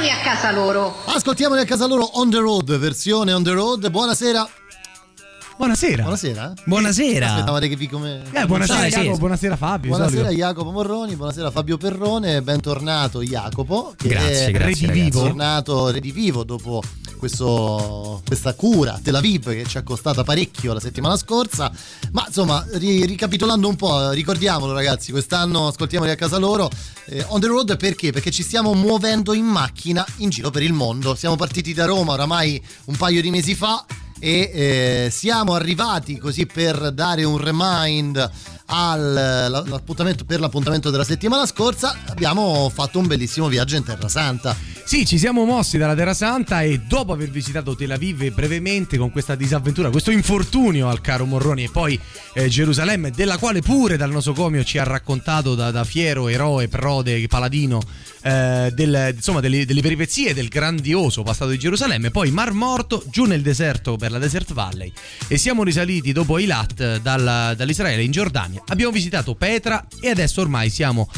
ascoltamoli a casa loro. Ascoltiamoli a casa loro on the road, versione on the road. Buonasera. Buonasera. Buonasera. Buonasera. Aspettavate che vi come. Eh, buonasera, Sì, sì. Jacopo, buonasera Fabio. Buonasera solito. Jacopo Morroni, buonasera Fabio Perrone, bentornato Jacopo. Che Grazie, è grazie, redivivo. tornato redivivo dopo questo, questa cura a Tel Aviv che ci è costata parecchio la settimana scorsa. Ma insomma, ri- ricapitolando un po', ricordiamolo ragazzi, quest'anno ascoltiamoli a casa loro. eh, on the road perché? Perché ci stiamo muovendo in macchina in giro per il mondo. Siamo partiti da Roma oramai un paio di mesi fa e eh, siamo arrivati così per dare un remind al- l'appuntamento, per l'appuntamento della settimana scorsa abbiamo fatto un bellissimo viaggio in Terra Santa Sì, ci siamo mossi dalla Terra Santa e dopo aver visitato Tel Aviv brevemente con questa disavventura, questo infortunio al caro Morroni e poi eh, Gerusalemme, della quale pure dal nosocomio ci ha raccontato da, da fiero eroe, prode, paladino eh, del- insomma, delle, delle peripezie del grandioso passato di Gerusalemme, poi Mar Morto, giù nel deserto per la Desert Valley e siamo risaliti dopo Eilat dalla- dall'Israele in Giordania. Abbiamo visitato Petra e adesso ormai siamo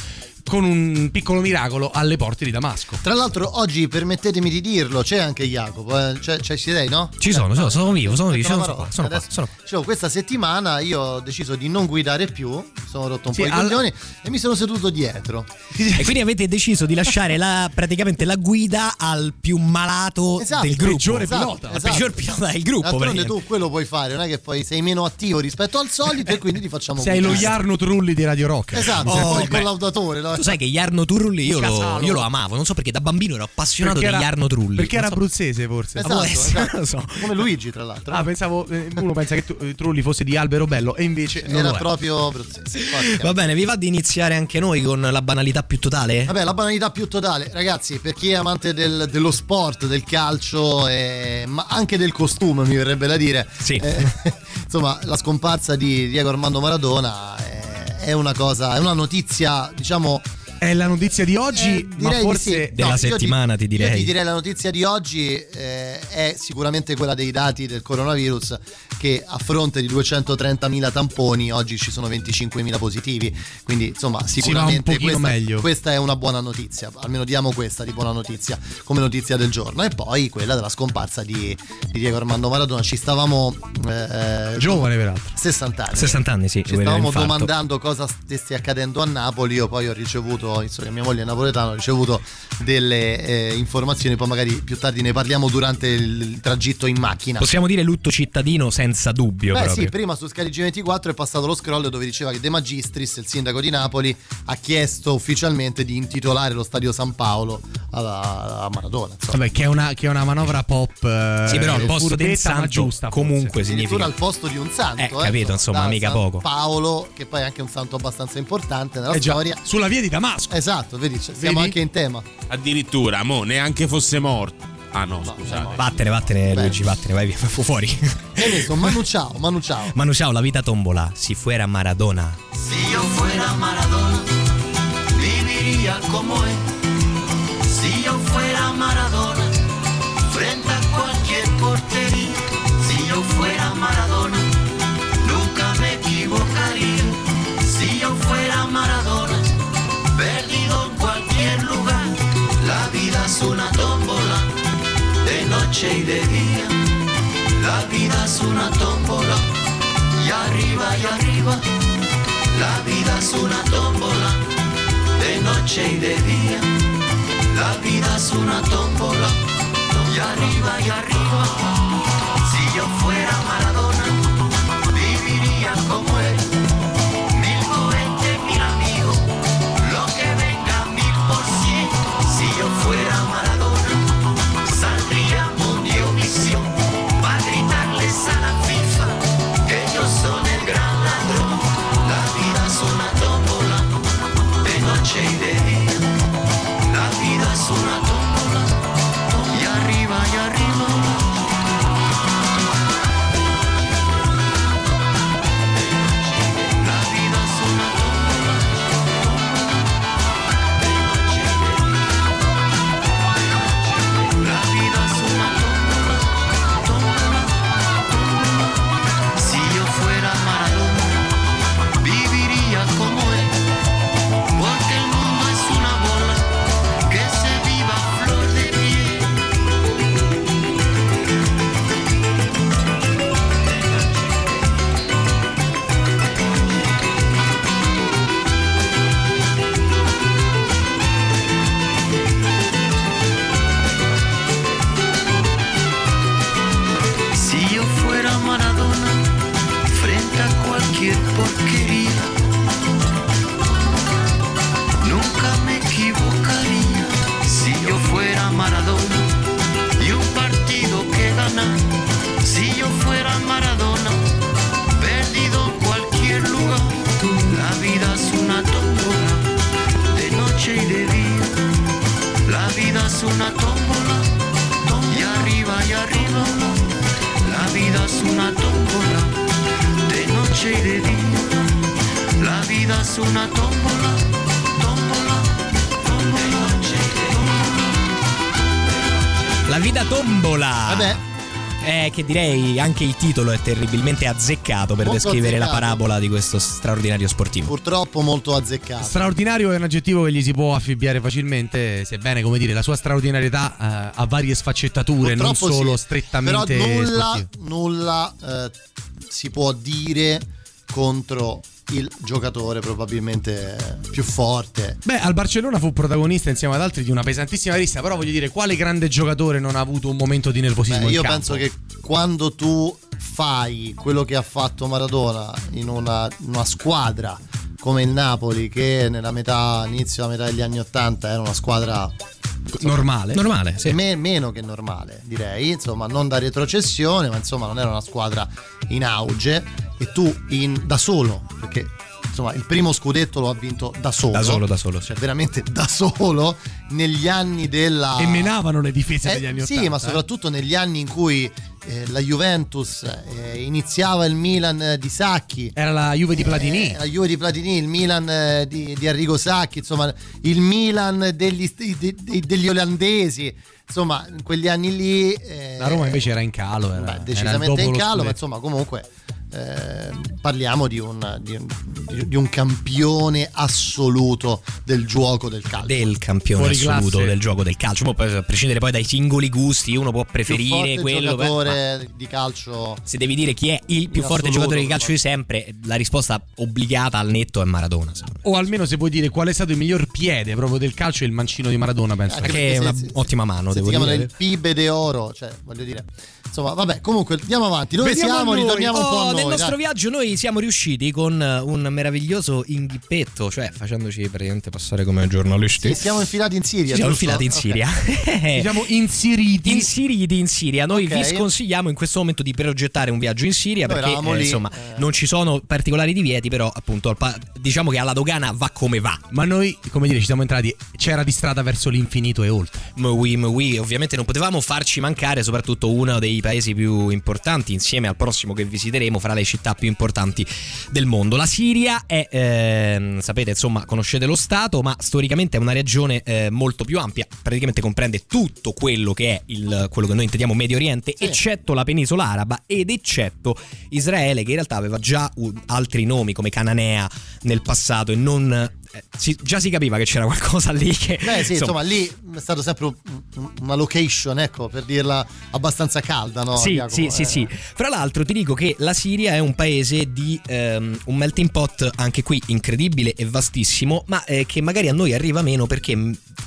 con un piccolo miracolo alle porte di Damasco. tra l'altro oggi permettetemi di dirlo c'è anche Jacopo eh, c'è, sei no? Ci sono, sono, sono vivo, sono Aspetta sono, qua, sono qua, sono qua. Dicevo, questa settimana io ho deciso di non guidare più mi sono rotto un Sì, po' i al- coglioni e mi sono seduto dietro E quindi avete deciso di lasciare la, praticamente la guida al più malato Esatto, del gruppo. peggiore Esatto, pilota. Al esatto. peggior pilota del gruppo. D'altronde tu quello puoi fare, non è che poi sei meno attivo rispetto al solito e quindi ti facciamo Sei lo guidare. Jarno Trulli di Radio Rock. Esatto, Oh, poi il collaudatore. no? Tu sai che Jarno Turulli io lo, io lo amavo, non so perché da bambino ero appassionato Perché di era- Jarno Trulli. Perché Non era so- abruzzese forse. Esatto, essere, esatto. non lo so. Come Luigi, tra l'altro. Ah, pensavo, eh, uno pensa che tu- eh, Trulli fosse di Albero Bello e invece non Era lo è. proprio abruzzese. Va bene, vi va di iniziare anche noi con la banalità più totale? Vabbè, la banalità più totale, ragazzi, per chi è amante del- dello sport, del calcio, eh, ma anche del costume, mi verrebbe da dire. Sì. eh, insomma, la scomparsa di Diego Armando Maradona eh, è una cosa, è una notizia, diciamo. È la notizia di oggi, eh, ma direi forse sì. Della io settimana, ti direi. Io ti direi la notizia di oggi eh, è sicuramente quella dei dati del coronavirus che a fronte di 230.000 tamponi oggi ci sono 25.000 positivi, quindi insomma sicuramente questa, meglio. questa è una buona notizia, almeno diamo questa di buona notizia come notizia del giorno e poi quella della scomparsa di, di Diego Armando Maradona, ci stavamo... eh, giovane peraltro. 60 anni. 60 anni, sì. Ci stavamo domandando cosa stesse accadendo a Napoli. Io poi ho ricevuto, visto che mia moglie è napoletana, ho ricevuto delle eh, informazioni. Poi magari più tardi ne parliamo durante il tragitto in macchina. Possiamo dire lutto cittadino senza dubbio. Beh proprio. sì, prima su Sky G24 è passato lo scroll dove diceva che De Magistris, il sindaco di Napoli, ha chiesto ufficialmente di intitolare lo stadio San Paolo alla- a Maradona. insomma. Vabbè, che è una, che è una manovra pop. eh, Sì, però al posto del santo giusta. forse. comunque Addirittura significa al posto di un santo. Eh, capito, insomma, mica San poco. Paolo, che poi è anche un santo abbastanza importante nella Eh già, storia. sulla via di Damasco. Esatto, vedi, c- siamo Vedi? anche in tema. Addirittura, mo, neanche fosse morto. Ah no, scusate. Vattene, vattene, Beh. Luigi, vattene, vai via, fu fuori. Che so, Manu ciao, Manu ciao. Manu ciao, la vita tombola, si fuera Maradona. Si yo fuera Maradona, viviría como él. Si yo fuera Maradona, noche y de día. La vida es una tómbola, y arriba y arriba. La vida es una tómbola, de noche y de día. La vida es una tómbola, y arriba y arriba. Es una noche y de día. La vita tombola. Vabbè, Eh, che direi anche il titolo è terribilmente azzeccato per Molto descrivere la azzeccato. parabola di questo straordinario sportivo. purtroppo molto azzeccato. Straordinario è un aggettivo che gli si può affibbiare facilmente, sebbene, come dire, la sua straordinarietà eh, ha varie sfaccettature, non Purtroppo solo sì. strettamente Però nulla, nulla eh, si può dire contro il giocatore probabilmente più forte. Beh, al Barcellona fu protagonista insieme ad altri di una pesantissima lista, però voglio dire, quale grande giocatore non ha avuto un momento di nervosismo Beh, io penso che quando tu fai quello che ha fatto Maradona in una, una squadra come il Napoli, che nella metà, inizio della metà degli anni Ottanta era una squadra normale. Normale, sì. me- meno che normale, direi, insomma, non da retrocessione, ma insomma non era una squadra in auge e tu in- da solo, perché insomma il primo scudetto lo ha vinto da solo. Da solo, da solo, sì. Cioè veramente da solo negli anni della E menavano le difese eh, degli anni sì, Ottanta. ma eh. soprattutto negli anni in cui eh, la Juventus eh, iniziava il Milan eh, di Sacchi. Era la Juve di Platini. Eh, la Juve di Platini, il Milan eh, di, di Arrigo Sacchi, insomma, il Milan degli, de- de- degli olandesi, insomma, in quegli anni lì. eh, La Roma invece era in calo. Era, beh, era decisamente dopo in lo calo, ma scudetto. insomma, comunque. Eh, parliamo di un, di, un, di un campione assoluto del gioco del calcio. Del campione Fuori assoluto classe. del gioco del calcio. Poi, a prescindere poi dai singoli gusti, uno può preferire quello. giocatore di calcio se devi dire chi è il più forte assoluto, giocatore di calcio di sempre, la risposta obbligata al netto è Maradona. O almeno se vuoi dire qual è stato il miglior piede proprio del calcio, il mancino di Maradona, penso. Anche Che perché è se- una se- ottima mano, se devo si chiamano il PIB de oro, cioè voglio dire. Insomma, vabbè, comunque andiamo avanti. Dove Vediamo siamo? noi. Ritorniamo un po' a Oh, noi. Nel nostro dai. viaggio noi siamo riusciti con eh, un meraviglioso inghippetto, cioè facendoci praticamente passare come giornalisti. Sì, siamo infilati in Siria. Ci siamo giusto? infilati in. Siria. Diciamo inseriti. Inseriti in Siria, noi Ok. vi sconsigliamo in questo momento di progettare un viaggio in Siria Noi perché eh, insomma eh. non ci sono particolari divieti, però appunto diciamo che alla dogana va come va. Ma noi, come dire, ci siamo entrati, c'era di strada verso l'infinito e oltre. Mwi, mwi, ovviamente non potevamo farci mancare soprattutto uno dei paesi più importanti insieme al prossimo che visiteremo fra le città più importanti del mondo. La Siria è, ehm, sapete insomma, conoscete lo Stato, ma storicamente è una regione eh, molto più ampia, praticamente comprende tutto quello che è il, quello che noi intendiamo Medio Oriente, Sì. eccetto la penisola araba ed eccetto Israele che in realtà aveva già altri nomi come Cananea nel passato e non... eh, si- già si capiva che c'era qualcosa lì che... Beh, sì, insomma, lì è stato sempre un- un- una location, ecco, per dirla abbastanza calda, no? Sì, Jacopo? sì, sì, Eh, sì. Fra l'altro ti dico che la Siria è un paese di ehm, un melting pot anche qui incredibile e vastissimo, ma eh, che magari a noi arriva meno perché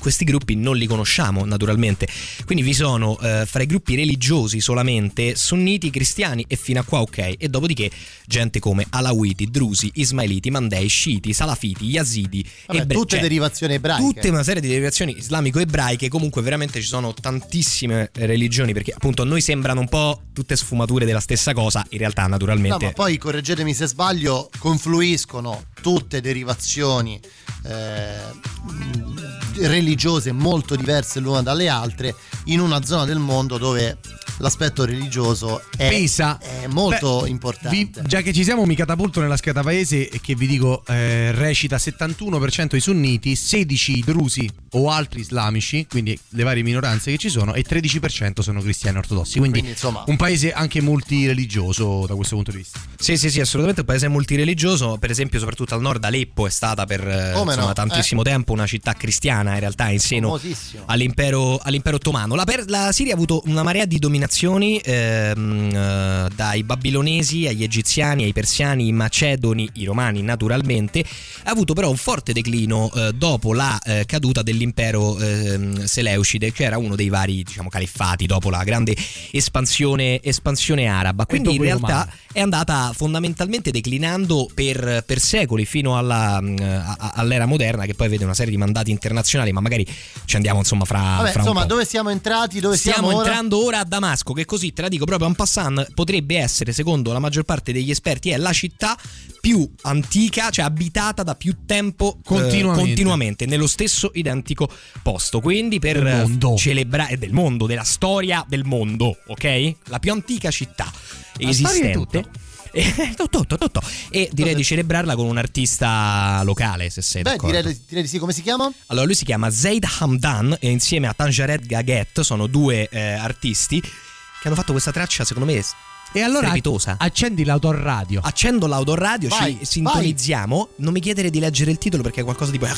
questi gruppi non li conosciamo naturalmente. Quindi vi sono eh, fra i gruppi religiosi solamente sunniti, cristiani e fino a qua ok. E dopodiché gente come Alawiti, Drusi, Ismailiti, Mandei, Sciiti, Salafiti, Yazidi, Vabbè, ebrei, tutte cioè, derivazioni ebraiche. Tutte una serie di derivazioni islamico-ebraiche, comunque veramente ci sono tantissime eh, religioni perché appunto a noi sembrano un po' tutte sfumature della stessa cosa, in realtà No, naturalmente ma poi correggetemi se sbaglio, confluiscono tutte derivazioni eh, religiose molto diverse l'una dalle altre in una zona del mondo dove l'aspetto religioso è, Pesa. è molto Beh, importante. vi- già che ci siamo, mi catapulto nella scheda paese e che vi dico eh, recita 71% i sunniti, 16 i drusi o altri islamici, quindi le varie minoranze che ci sono, e 13% sono cristiani ortodossi. Quindi, Quindi, insomma- un paese anche multireligioso da questo punto di vista. Sì, sì, sì, assolutamente un paese multireligioso, per esempio soprattutto al nord Aleppo è stata per eh, insomma, no? tantissimo tempo una città cristiana in realtà in seno all'impero, all'impero ottomano. La, per- la Siria ha avuto una marea di dominazioni dominazioni ehm, eh, dai babilonesi agli egiziani, ai persiani, ai macedoni, i romani naturalmente, ha avuto però un forte declino eh, dopo la eh, caduta dell'impero ehm, Seleucide, che era uno dei vari diciamo, califfati dopo la grande espansione, espansione araba. Quindi in realtà romani. è andata fondamentalmente declinando per, per secoli fino alla, mm, a- a- all'era moderna, che poi vede una serie di mandati internazionali, ma magari ci andiamo insomma fra, Vabbè, fra insomma, dove siamo entrati? Dove Stiamo siamo ora? entrando ora a Damasco, che così te la dico proprio en passant, potrebbe essere, secondo la maggior parte degli esperti, è la città più antica, cioè abitata da più tempo eh, Continuamente. continuamente, nello stesso identico posto. Quindi per celebrare del mondo, della storia del mondo, ok? La più antica città La esistente. tutto. Eh, tutto, tutto, tutto. E direi di celebrarla con un artista locale, se sei Beh, d'accordo. direi, direi di sì. Come si chiama? Allora, lui si chiama Zaid Hamdan e insieme a Tanjared Gaget sono due eh, artisti che hanno fatto questa traccia, secondo me, E allora strepitosa. accendi l'autoradio. Accendo l'autoradio, Vai, ci sintonizziamo. Non mi chiedere di leggere il titolo perché è qualcosa di poi.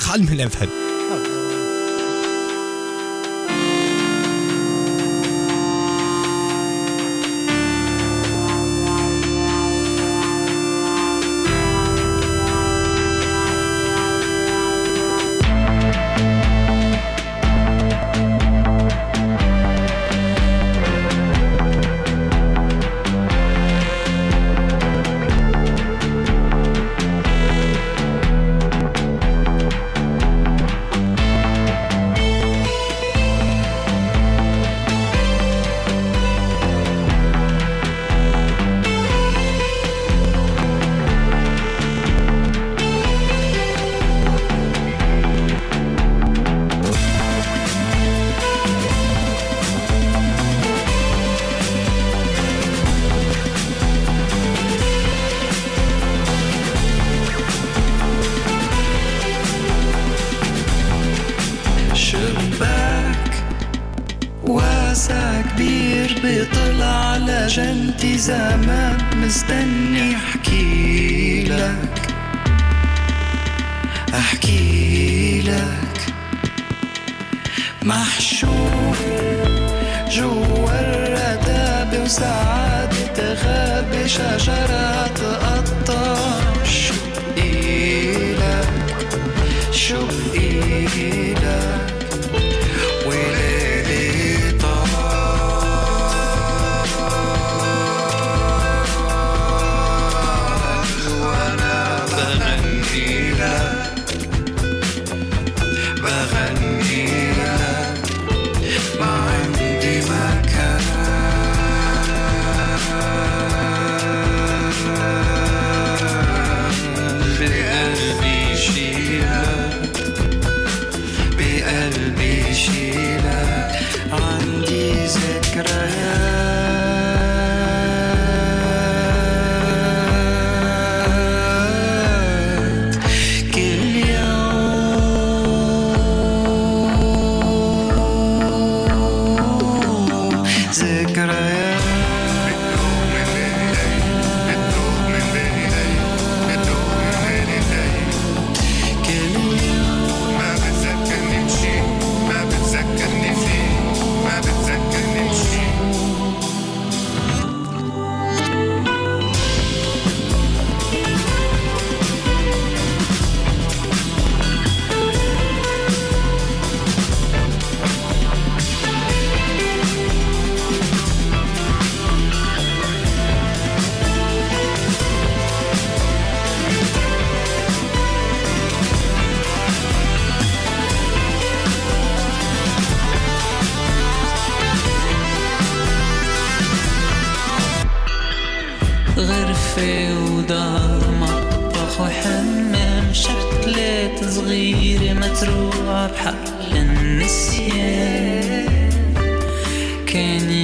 متروعة بحق النسيان. كان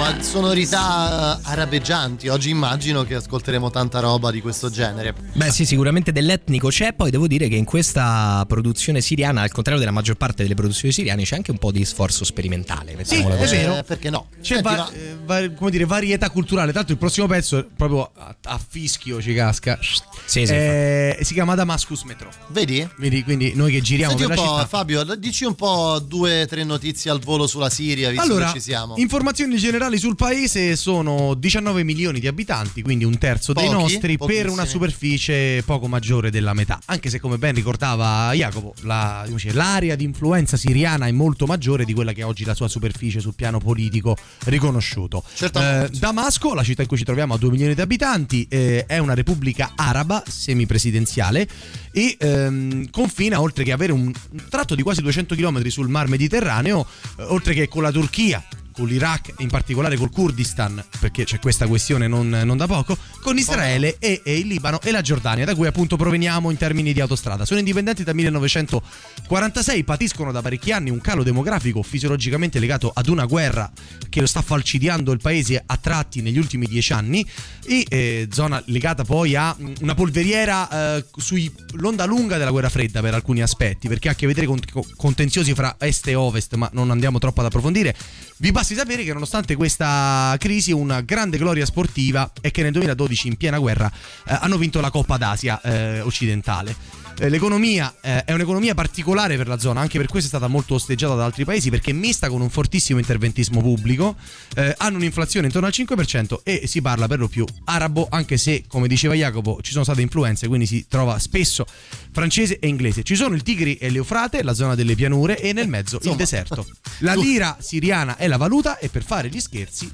ma sonorità eh, arabeggianti. Oggi immagino che ascolteremo tanta roba di questo genere. Beh, sì, sicuramente dell'etnico c'è. Poi devo dire che in questa produzione siriana, al contrario della maggior parte delle produzioni siriane, c'è anche un po' di sforzo sperimentale. Sì, è vero. Eh, perché no? C'è Senti, va- ma... eh, come dire, varietà culturale. Tanto il prossimo pezzo, è proprio a, a fischio ci casca, sì, sì, eh, si chiama Damascus Metro. Vedi? Vedi? Quindi noi che giriamo Senti per un po', città. Fabio, dici un po' due o tre notizie al volo sulla Siria, visto allora, che ci siamo. Informazioni generali sul paese sono 19 milioni di abitanti, quindi un terzo dei Pochi, nostri, per pochissimi. una superficie poco maggiore della metà. Anche se, come ben ricordava Jacopo, la- dice, l'area di influenza siriana è molto maggiore di quella che è oggi la sua superficie sul piano politico riconosciuto. Eh, Damasco, la città in cui ci troviamo, ha 2 milioni di abitanti, eh, è una repubblica araba semipresidenziale e ehm, confina, oltre che avere un, un tratto di quasi 200 km sul mar Mediterraneo, eh, oltre che con la Turchia, con l'Iraq e in particolare col Kurdistan, perché c'è questa questione non, non da poco, con Israele e, e il Libano e la Giordania, da cui appunto proveniamo in termini di autostrada. Sono indipendenti dal 1946, patiscono da parecchi anni un calo demografico fisiologicamente legato ad una guerra che lo sta falcidiando il paese a tratti negli ultimi dieci anni e eh, zona legata poi a mm, una polveriera eh, sull'onda lunga della guerra fredda per alcuni aspetti, perché ha a che vedere con contenziosi fra est e ovest, ma non andiamo troppo ad approfondire. Vi basti sapere che nonostante questa crisi una grande gloria sportiva è che nel 2012 in piena guerra eh, hanno vinto la Coppa d'Asia eh, occidentale. Eh, L'economia eh, è un'economia particolare per la zona, anche per questo è stata molto osteggiata da altri paesi perché è mista con un fortissimo interventismo pubblico, eh, hanno un'inflazione intorno al 5% e si parla per lo più arabo, anche se come diceva Jacopo ci sono state influenze, quindi si trova spesso francese e inglese. Ci sono il Tigri e l'Eufrate, la zona delle pianure e nel mezzo il Insomma. deserto. La lira siriana è la valuta e per fare gli scherzi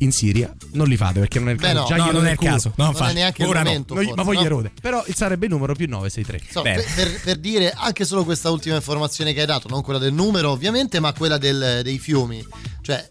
in Siria non li fate perché non è il Beh, caso. no, Già no, gli non rode è il caso. No, non è infatti. neanche il Ora no. momento. Noi- forse, ma poi no? gli erode. Però il sarebbe il numero più 963. Insomma, Bene. Per, per- per dire anche solo questa ultima informazione che hai dato, non quella del numero ovviamente, ma quella del- dei fiumi. Cioè,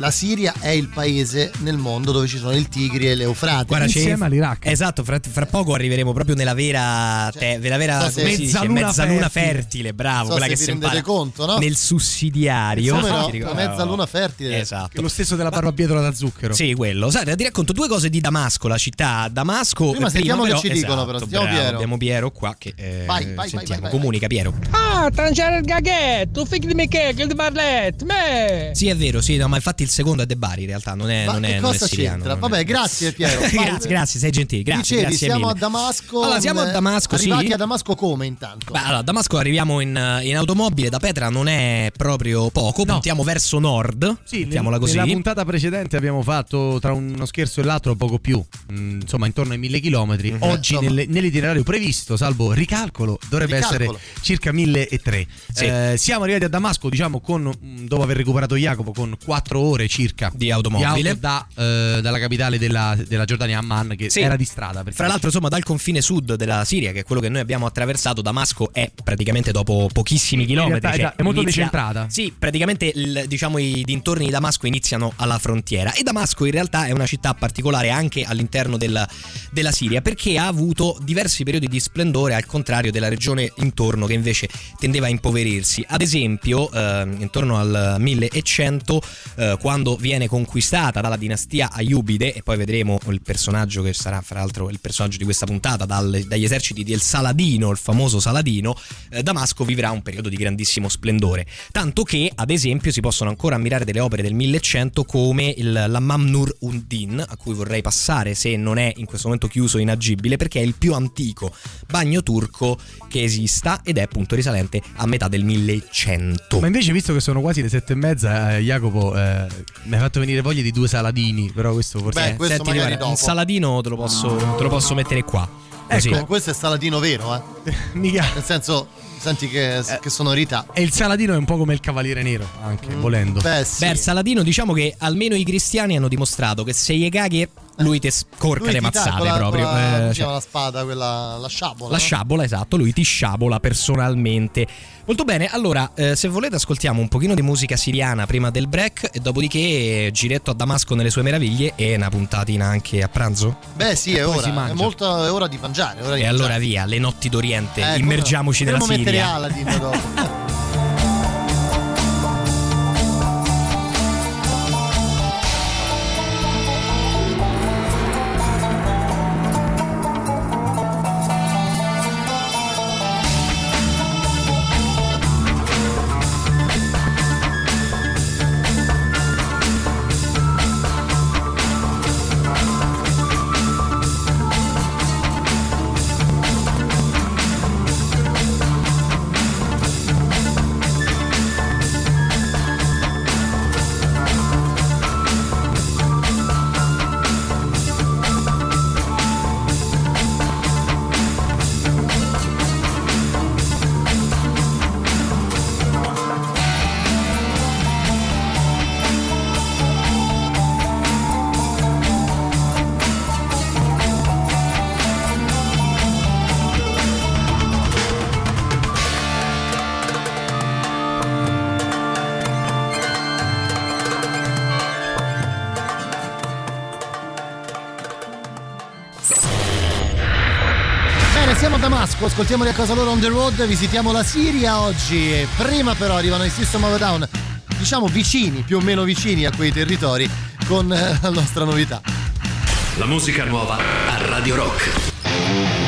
la Siria è il paese nel mondo dove ci sono il Tigri e l'Eufrate. Guarda, c'è- Insieme all'Iraq. Esatto, fra, fra poco arriveremo proprio nella vera, Cioè, te- nella vera so? Mezzaluna mezzaluna fertile. fertile, bravo, So quella se che si rendete impara conto, no? nel sussidiario. Come no? Mezzaluna fertile. Esatto. Lo stesso della barbabietola da zucchero. Sì, quello. Sai, ti racconto due cose di Damasco, la città Damasco. Prima eh, sentiamo che però- ci dicono, però. esatto, Sentiamo bravo, Piero. Abbiamo Piero qua che eh, Vai, vai, vai, sentiamo. vai, vai, Comunica Piero. Ah, trangiare il gaghetto, figli di che, che di Barlet, me! Sì, è vero, sì, no, ma infatti il secondo è De Bari in realtà, non è, Ma non è, che non è cosa siriano. c'entra? Vabbè, grazie Piero. Grazie, grazie, sei gentile. Grazie, Dicevi, grazie siamo mille. a Damasco. Allora, siamo a eh, Damasco, sì. Arrivati a Damasco come intanto? Beh, allora, a Damasco arriviamo in, in automobile da Petra, non è proprio poco, No. puntiamo verso nord, Sì, mettiamola nel- così. nella puntata precedente abbiamo fatto tra uno scherzo e l'altro poco più, mm, insomma intorno ai mille chilometri. Mhm. Oggi Insomma. nelle- nell'itinerario previsto, salvo ricalcolo, dovrebbe Ricalcolo. essere circa 1003. Sì. Eh, siamo arrivati a Damasco, diciamo, con, dopo aver recuperato Jacopo, con 4 ore circa Di automobile. auto da, eh, dalla capitale della, della Giordania, Amman, che Sì. era di strada. Fra l'altro, insomma, dal confine sud della Siria, che è quello che noi abbiamo attraversato, Damasco è praticamente dopo pochissimi chilometri. realtà cioè, è molto inizia- decentrata. Sì, praticamente il- diciamo i dintorni di Damasco iniziano alla frontiera. E Damasco in realtà è una città particolare anche all'interno della, della Siria, perché ha avuto diversi periodi di splendore, al contrario della regione intorno, che invece tendeva a impoverirsi. Ad esempio, ehm, intorno al 1100, eh, quando viene conquistata dalla dinastia Ayubide, e poi vedremo il personaggio che sarà, fra l'altro, il personaggio di questa puntata, dal- dagli eserciti del Saladino, il famoso Saladino, eh, Damasco vivrà un periodo di grandissimo splendore. Tanto che, ad esempio, si possono ancora ammirare delle opere del 1100 come il, l'Hammam Nur Undin, a cui vorrei passare se non è in questo momento chiuso e inagibile, perché è il più antico bagno turco che esista ed è appunto risalente a metà del 1100. Ma invece, visto che sono quasi le sette e mezza, eh, Jacopo eh, mi hai fatto venire voglia di due saladini. Però questo forse. Beh, è- questo Senti, magari guarda, un saladino te lo posso, te lo posso mettere qua. Così. Ecco, questo è Saladino vero, eh. Mica. Nel senso, senti che, che sonorità. E il saladino è un po' come il cavaliere nero, anche volendo. Beh, sì. Beh, il Saladino diciamo che almeno i cristiani hanno dimostrato che se gli caghi lui ti scorca Lui le mazzate con proprio. la, Eh, si cioè, la spada, quella, la sciabola. la no? sciabola, esatto, lui ti sciabola personalmente. Molto bene, allora, eh, se volete ascoltiamo un pochino di musica siriana prima del break e dopodiché giretto a Damasco nelle sue meraviglie e una puntatina anche a pranzo. Beh, sì, è ora. È, molto, è ora di mangiare. ora di E allora mangiare. via, le notti d'Oriente, Eh, immergiamoci nella Potremmo mettere Siria. Aladdin dopo. ascoltiamoli a casa loro on the road, visitiamo la Siria oggi e prima però arrivano i System of a Down, diciamo vicini, più o meno vicini a quei territori con eh, la nostra novità. La musica nuova a Radio Rock.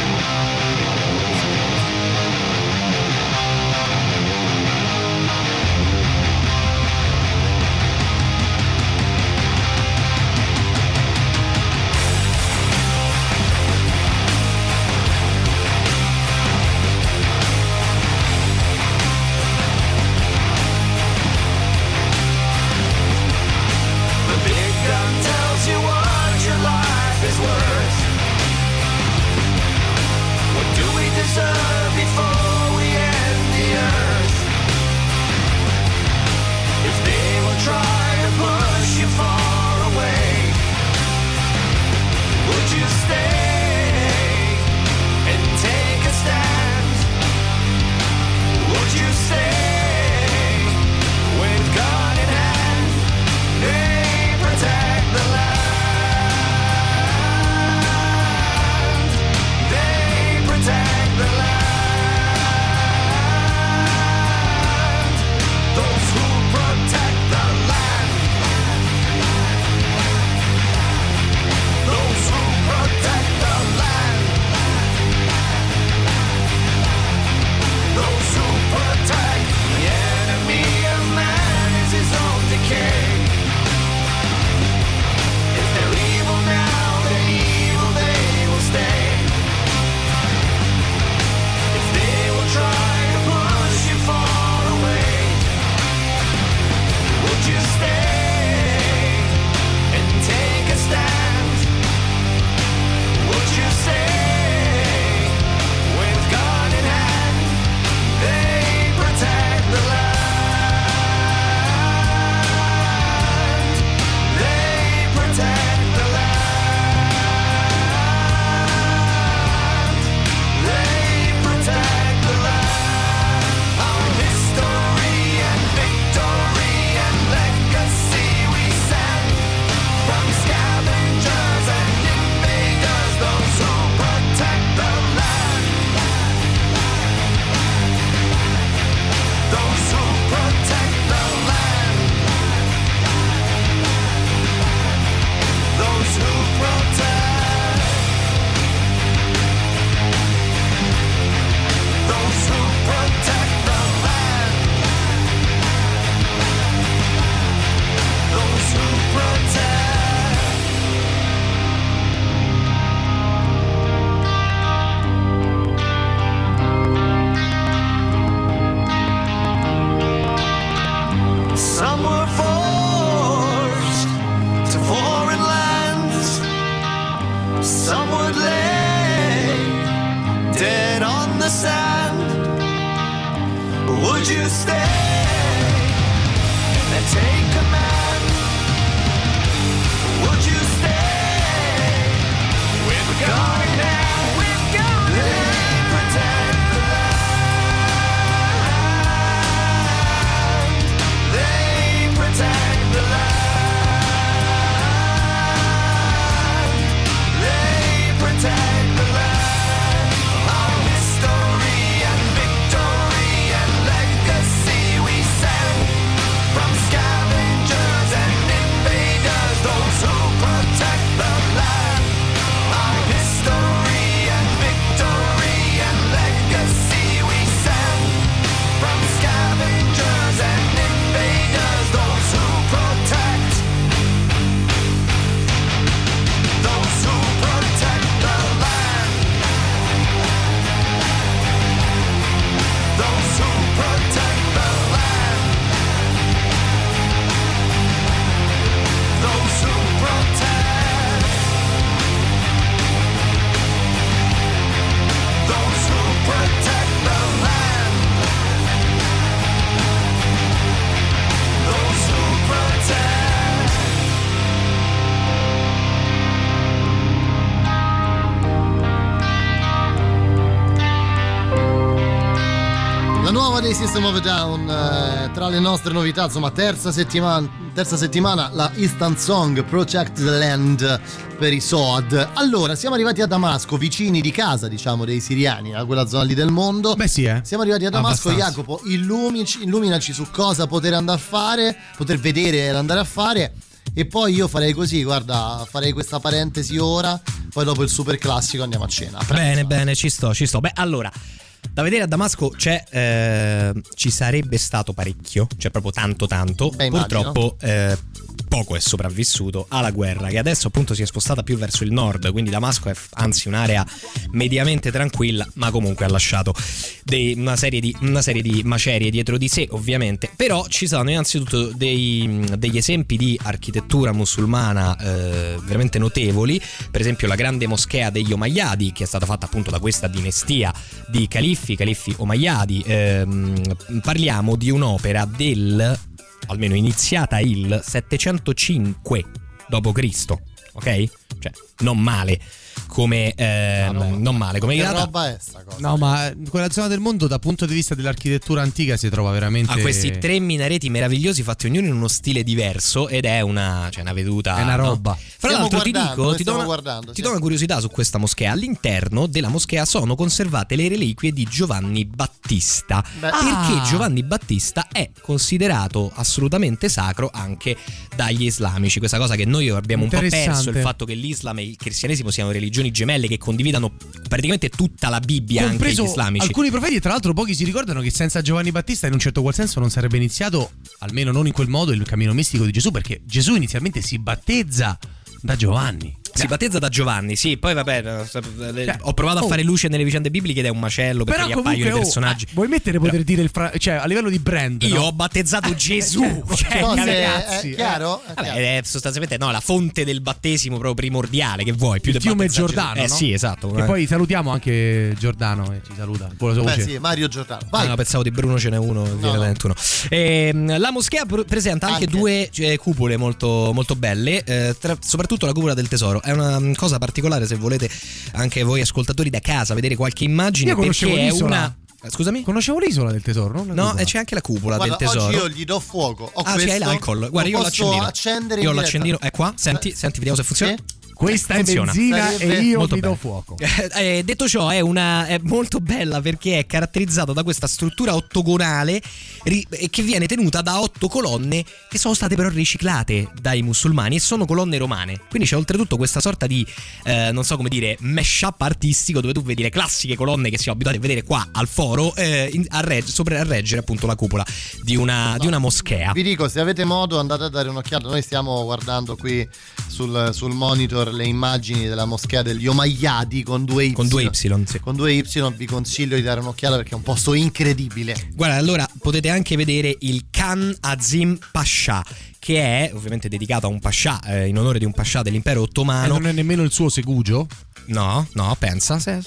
System of a Down, eh, tra le nostre novità, insomma, terza settimana, terza settimana la Instant Song Protect the Land per i Soad. Allora, siamo arrivati a Damasco, vicini di casa, diciamo, dei siriani, a quella zona lì del mondo. Beh sì, eh. Siamo arrivati a Damasco, Abbastanza. Jacopo, illuminaci, illuminaci su cosa poter andare a fare, poter vedere e andare a fare. E poi io farei così, guarda, farei questa parentesi ora, poi dopo il super classico andiamo a cena. A. Bene, bene, ci sto, ci sto. Beh, allora, da vedere a Damasco c'è, eh, ci sarebbe stato parecchio, cioè proprio tanto tanto. Beh. Purtroppo eh, poco è sopravvissuto alla guerra, che adesso appunto si è spostata più verso il nord, quindi Damasco è anzi un'area mediamente tranquilla, ma comunque ha lasciato dei- una, serie di, una serie di macerie dietro di sé, ovviamente. Però ci sono innanzitutto dei- degli esempi di architettura musulmana eh, veramente notevoli, per esempio la grande moschea degli Omayyadi, che è stata fatta appunto da questa dinastia di califfi, califfi Omayyadi. Ehm, parliamo di un'opera del, almeno iniziata il 705 d.C., ok? Cioè, non male come ehm, non male come Che data. roba è sta cosa? No, ma quella zona del mondo, dal punto di vista dell'architettura antica, si trova veramente. Ha questi tre minareti meravigliosi fatti ognuno in uno stile diverso ed è una, cioè una veduta. È una no? roba. Fra Stiamo l'altro ti dico, noi ti do, una, ti do una curiosità su questa moschea. All'interno della moschea sono conservate le reliquie di Giovanni Battista. Beh. Perché Ah. Giovanni Battista è considerato assolutamente sacro anche dagli islamici. Questa cosa che noi abbiamo un po' perso, il fatto che l'Islam e il cristianesimo siano religioni gemelle che condividano praticamente tutta la Bibbia, anche Compreso gli islamici. alcuni profeti, tra l'altro pochi si ricordano che senza Giovanni Battista in un certo qual senso non sarebbe iniziato, almeno non in quel modo, il cammino mistico di Gesù, perché Gesù inizialmente si battezza da Giovanni. Si battezza da Giovanni, sì, poi vabbè, eh, Cioè, ho provato a oh. fare luce nelle vicende bibliche ed è un macello perché Però gli comunque appaiono i oh, personaggi. eh, vuoi mettere poter dire il fra- cioè a livello di brand Io no? ho battezzato Gesù, cioè, No, se- ragazzi, è chiaro? È Vabbè, chiaro. è sostanzialmente no, la fonte del battesimo proprio primordiale che vuoi, più il del fiume Giordano Gesù. Eh no? sì, esatto. che eh. poi salutiamo anche Giordano e ci saluta Beh sì, Mario Giordano. Ah, Vai. no, pensavo di Bruno ce n'è uno, no. 21. Ehm, la moschea pr- presenta anche, Anche. due eh, cupole molto, molto belle, eh, tra- soprattutto la cupola del tesoro. È una mm, cosa particolare se volete anche voi ascoltatori da casa vedere qualche immagine Io perché è l'isola. una Eh, Scusami? Conoscevo l'isola del tesoro, no? La No, cupola. e c'è anche la cupola Guarda, del tesoro. oggi io gli do fuoco. Ho Ah, questo, c'hai l'alcol. Guarda, io ho l'accendino. accendere Io ho l'accendino. È qua? Senti, Eh, senti, vediamo se funziona. sì? Questa è Funziona. benzina Sarebbe e io molto mi do bene. fuoco. Eh, detto ciò, è, una, è molto bella perché è caratterizzata da questa struttura ottagonale ri- e che viene tenuta da otto colonne che sono state però riciclate dai musulmani e sono colonne romane. Quindi c'è oltretutto questa sorta di, eh, non so come dire, mashup artistico dove tu vedi le classiche colonne che siamo abituati a vedere qua al foro eh, in- a, reg- sopra a reggere appunto la cupola di una, di una moschea. Vi dico, se avete modo andate a dare un'occhiata. Noi stiamo guardando qui sul, sul monitor le immagini della moschea degli Omayyadi con due Y. Con due Y, sì. Con due Y vi consiglio di dare un'occhiata perché è un posto incredibile. Guarda, allora potete anche vedere il Khan Azim Pasha, che è ovviamente dedicato a un pascià, eh, in onore di un pascià dell'impero E ottomano. non è nemmeno il suo segugio? No, no, pensa. Se...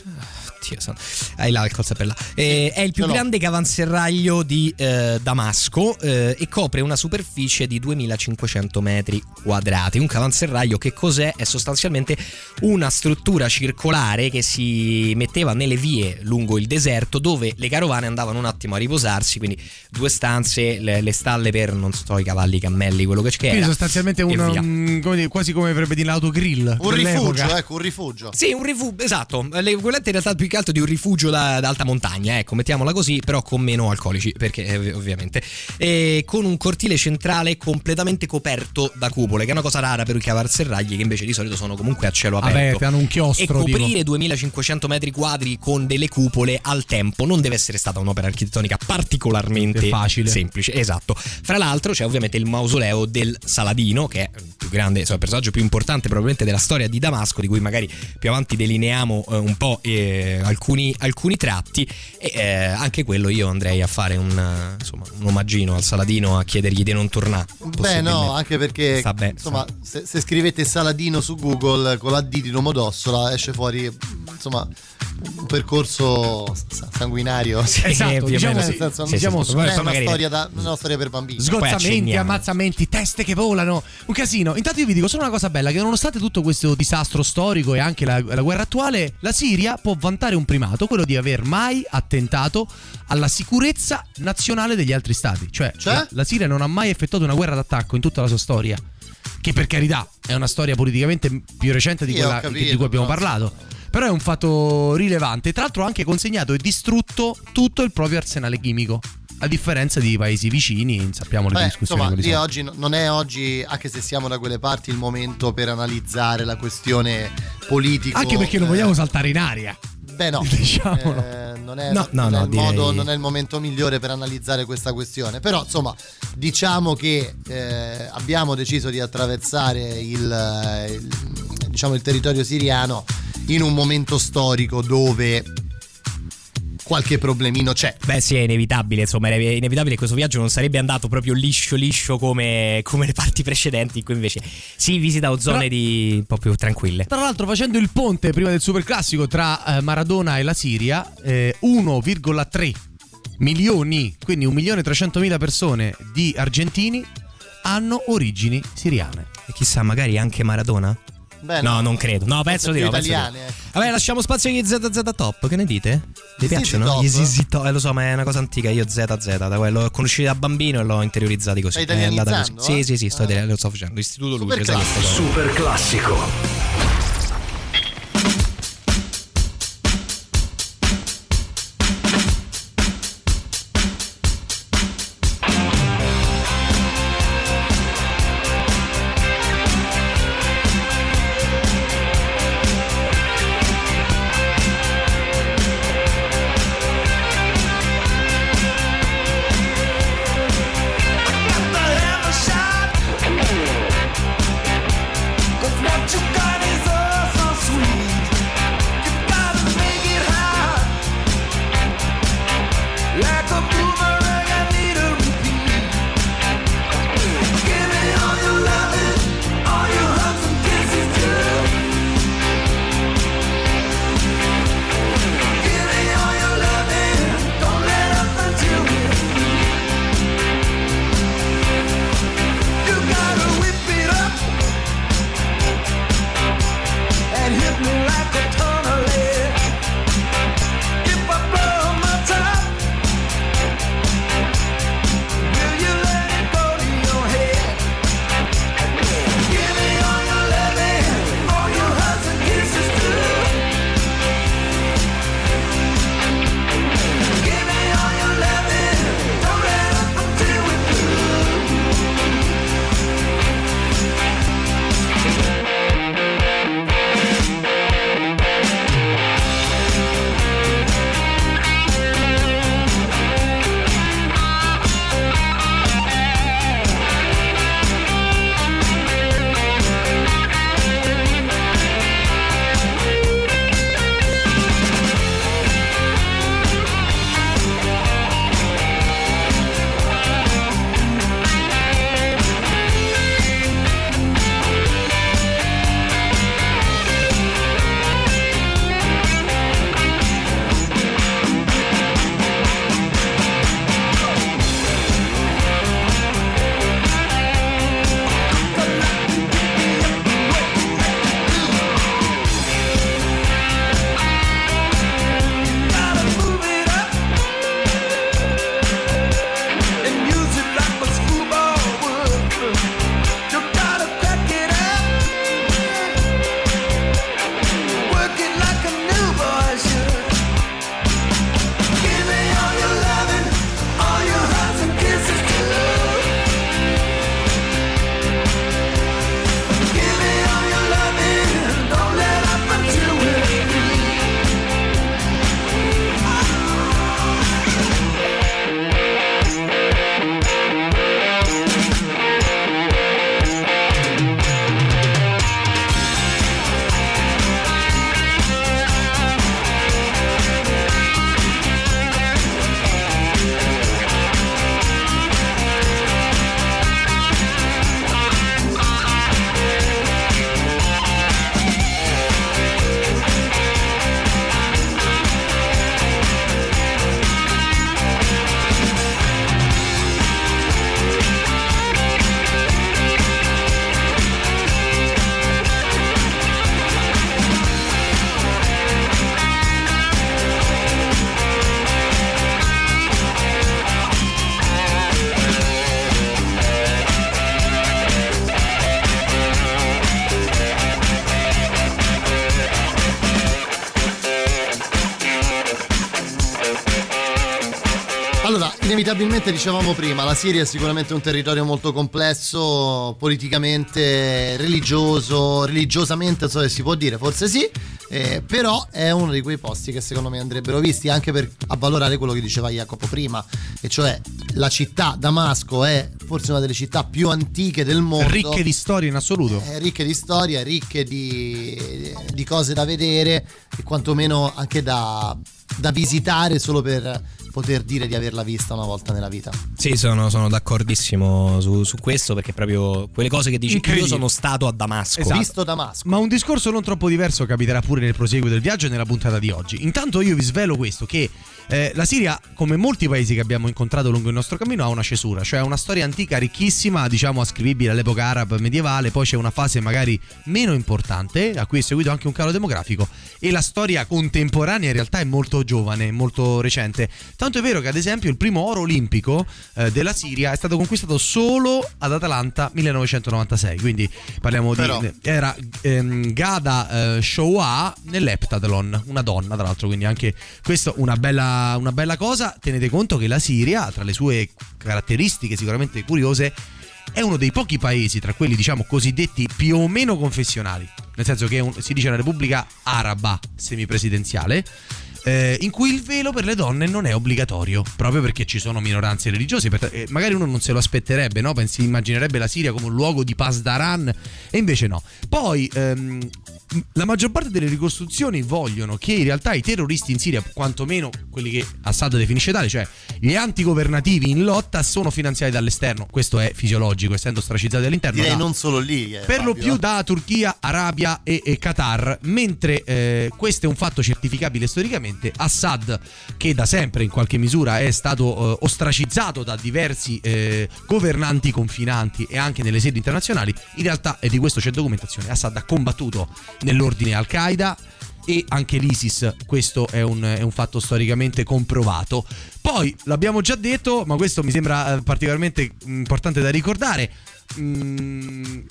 Dio santo. Hai l'alcol per là. Eh, è il più l'ho. grande cavanserraglio di eh, Damasco eh, e copre una superficie di 2500 metri quadrati. Un cavanserraglio che cos'è? È sostanzialmente una struttura circolare che si metteva nelle vie lungo il deserto dove le carovane andavano un attimo a riposarsi, quindi due stanze, le, le stalle per non so i cavalli, i cammelli, quello che c'è. Quindi sostanzialmente un, um, come dire, quasi come avrebbe dire l'autogrill. Un rifugio, ecco, un rifugio. Sì, un rifugio, esatto. L'equivalente in realtà più che altro di un rifugio da, da alta montagna, ecco, mettiamola così, però con meno alcolici, perché eh, ovviamente. E con un cortile centrale completamente coperto da cupole, che è una cosa rara per i cavarserragli che invece di solito sono comunque a cielo aperto. Aperte, hanno un E chiostro. dico. coprire 2500 metri quadri con delle cupole al tempo non deve essere stata un'opera architettonica particolarmente facile. semplice. Esatto. Fra l'altro c'è ovviamente il mausoleo del Saladino, che è il più grande, insomma, il personaggio più importante probabilmente della storia di Damasco, di cui magari più avanti delineiamo eh, un po' eh, alcuni, alcuni tratti. E eh, anche quello io andrei a fare un, insomma, un omaggino al Saladino a chiedergli di non tornare. Beh, no, anche perché bene, insomma, se, se scrivete Saladino su Google con la D di Domodossola esce fuori insomma un percorso sa- sanguinario. Esatto, diciamo, sì, senso, sì, diciamo, sì, sì. è una storia, da, non è una storia per bambini. Sgozzamenti, ammazzamenti, teste che volano, un casino. Intanto io vi dico solo una cosa bella, che nonostante tutto questo disastro storico e anche la, la guerra attuale, la Siria può vantare un primato, quello di aver mai attentato alla sicurezza nazionale degli altri stati. Cioè, La, la Siria non ha mai effettuato una guerra d'attacco in tutta la sua storia. Che per carità è una storia politicamente più recente di quella capito, di cui abbiamo però, parlato. Però è un fatto rilevante. Tra l'altro ha anche consegnato e distrutto tutto il proprio arsenale chimico. A differenza di paesi vicini, sappiamo le Beh, discussioni insomma, lì sono. oggi no- non è oggi, anche se siamo da quelle parti, il momento per analizzare la questione politica. Anche perché non vogliamo saltare in aria. Beh, no, Diciamolo. Eh, non è, No, non no, è no, il modo, direi- non è il momento migliore per analizzare questa questione. Però, insomma, diciamo che eh, abbiamo deciso di attraversare il, eh, il- diciamo, il territorio siriano in un momento storico dove qualche problemino c'è. Beh, sì, è inevitabile. Insomma, è inevitabile che questo viaggio non sarebbe andato proprio liscio, liscio come, come le parti precedenti. In cui invece si visita zone Però- di un po' più tranquille. Tra l'altro, facendo il ponte prima del superclassico tra eh, Maradona e la Siria, eh, 1,3 milioni, quindi 1.300.000 persone di argentini hanno origini siriane. E chissà, magari anche Maradona? Beh, no, non credo. No, penso di no. penso italiane, ecco. Vabbè, lasciamo spazio agli ZZ Top. Che ne dite? Vi piacciono? Top? Gli ZZ Top. Eh, lo so, ma è una cosa antica. Io ZZ, da quello l'ho conosciuti da bambino e l'ho interiorizzati così. Stai È andata così. italianizzando, Sì, eh? sì, sì, sto, Ah. lo sto facendo. Istituto Super Luce, sai queste cose. Super classico. Inevitabilmente dicevamo prima, la Siria è sicuramente un territorio molto complesso, politicamente, religioso, religiosamente, non so se si può dire, forse sì, eh, però è uno di quei posti che secondo me andrebbero visti anche per avvalorare quello che diceva Jacopo prima, e cioè la città Damasco è forse una delle città più antiche del mondo. Ricche di storie in assoluto. Eh, ricche di storia, ricche di, di cose da vedere e quantomeno anche da, da visitare solo per poter dire di averla vista una volta nella vita. Sì, sono, sono d'accordissimo su, su questo perché proprio quelle cose che dici io sono stato a Damasco. Esatto. Visto Damasco. Ma un discorso non troppo diverso capiterà pure nel proseguo del viaggio e nella puntata di oggi. Intanto io vi svelo questo, che eh, la Siria, come molti paesi che abbiamo incontrato lungo il nostro cammino, ha una cesura, cioè una storia antica ricchissima, diciamo ascrivibile all'epoca araba medievale, poi c'è una fase magari meno importante, a cui è seguito anche un calo demografico, e la storia contemporanea in realtà è molto giovane, molto recente. Tanto è vero che ad esempio il primo oro olimpico eh, della Siria è stato conquistato solo ad Atalanta 1996, quindi parliamo Però- di... Era ehm, Gada eh, Shoah nell'Eptathlon, una donna tra l'altro, quindi anche questo una bella, una bella cosa. Tenete conto che la Siria, tra le sue caratteristiche sicuramente curiose, è uno dei pochi paesi tra quelli diciamo cosiddetti più o meno confessionali, nel senso che un- si dice una repubblica araba semipresidenziale. Eh, in cui il velo per le donne non è obbligatorio, proprio perché ci sono minoranze religiose. per- eh, magari uno non se lo aspetterebbe, no? Pensi, immaginerebbe la Siria come un luogo di pasdaran, e invece no. Poi ehm, la maggior parte delle ricostruzioni vogliono che in realtà i terroristi in Siria, quantomeno quelli che Assad definisce tali, cioè gli antigovernativi in lotta, sono finanziati dall'esterno. Questo è fisiologico, essendo ostracizzati dall'interno. Direi da- non solo lì. eh, per lo Fabio. più da Turchia, Arabia e, e Qatar, mentre eh, questo è un fatto certificabile storicamente, Assad, che da sempre in qualche misura è stato eh, ostracizzato da diversi eh, governanti confinanti e anche nelle sedi internazionali, in realtà, e di questo c'è documentazione, Assad ha combattuto nell'ordine Al-Qaeda e anche l'ISIS, questo è un, è un fatto storicamente comprovato. Poi l'abbiamo già detto, ma questo mi sembra eh, particolarmente importante da ricordare. Mm,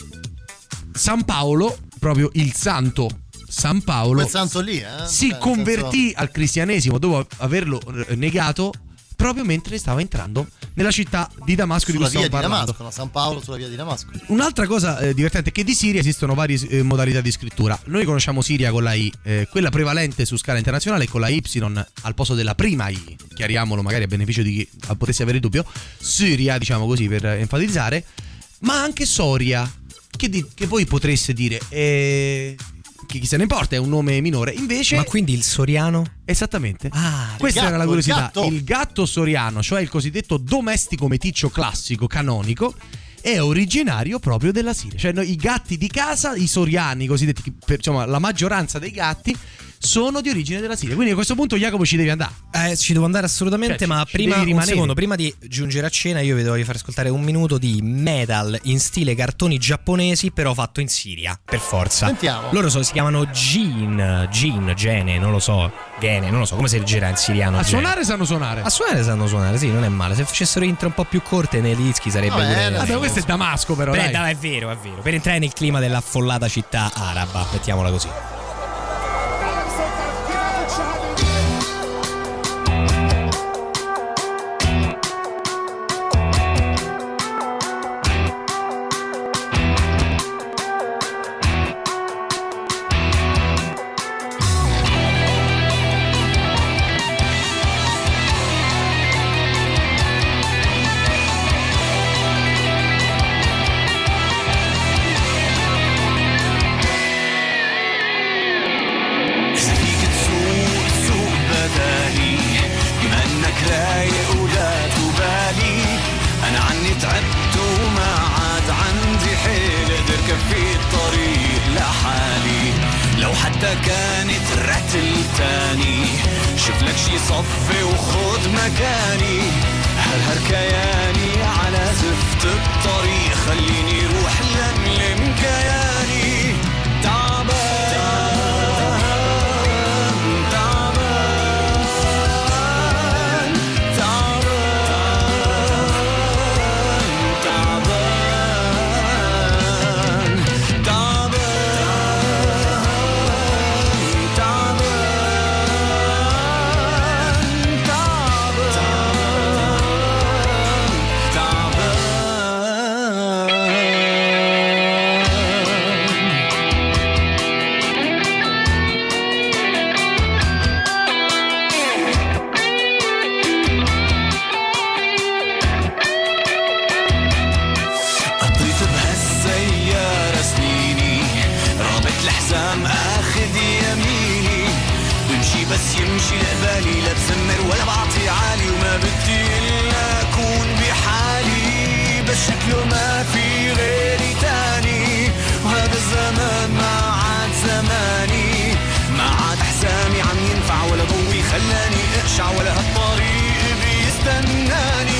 San Paolo, proprio il santo San Paolo, lì, eh? si Cioè, nel convertì senso- al cristianesimo dopo averlo eh, negato proprio mentre stava entrando nella città di Damasco di sulla cui via stiamo di parlando. Damasco, no? San Paolo sulla via di Damasco. Un'altra cosa eh, divertente è che di Siria esistono varie eh, modalità di scrittura. Noi conosciamo Siria con la I, eh, quella prevalente su scala internazionale con la Y al posto della prima I. Chiariamolo magari a beneficio di chi eh, potesse avere dubbio. Siria, diciamo così per eh, enfatizzare, ma anche Soria, che, di- che voi potreste dire, eh, che chi se ne importa, è un nome minore. Invece... Ma quindi il soriano? Esattamente. Ah, Questa gatto, era la il curiosità. gatto. Il gatto soriano, cioè il cosiddetto domestico meticcio classico canonico, è originario proprio della Siria. Cioè no, i gatti di casa, i soriani, i cosiddetti, per- insomma, la maggioranza dei gatti sono di origine della Siria. Quindi a questo punto Jacopo ci devi andare. Eh, ci devo andare assolutamente, Cioè, ci- ma ci prima, un secondo, prima di giungere a cena, io vi devo far ascoltare un minuto di metal in stile cartoni giapponesi, però fatto in Siria, per forza. Sentiamo. Loro so- si chiamano Jin, Jin, Gene, non lo so, Gene, non lo so, come si leggerà in siriano? A Gene? suonare sanno suonare. A suonare sanno suonare, sì, non è male. Se facessero intro un po' più corte nei dischi sarebbe Vabbè, pure- vabbè, Vabbè, questo è Damasco però. Per- dai. dai, è vero, è vero. Per entrare nel clima dell'affollata città araba, mettiamola così. شوف لك شي صفي وخد مكاني. هرهر كياني على زفت الطريق؟ خليني روح لملم كياني بس يمشي لبالي لا بسمر ولا بعطي عالي وما بدي إلا أكون بحالي. بس شكله ما في غيري تاني. وهذا الزمان ما عاد زماني. ما عاد حزامي عم ينفع ولا ضوي خلاني اقشع ولا هالطريق بيستناني.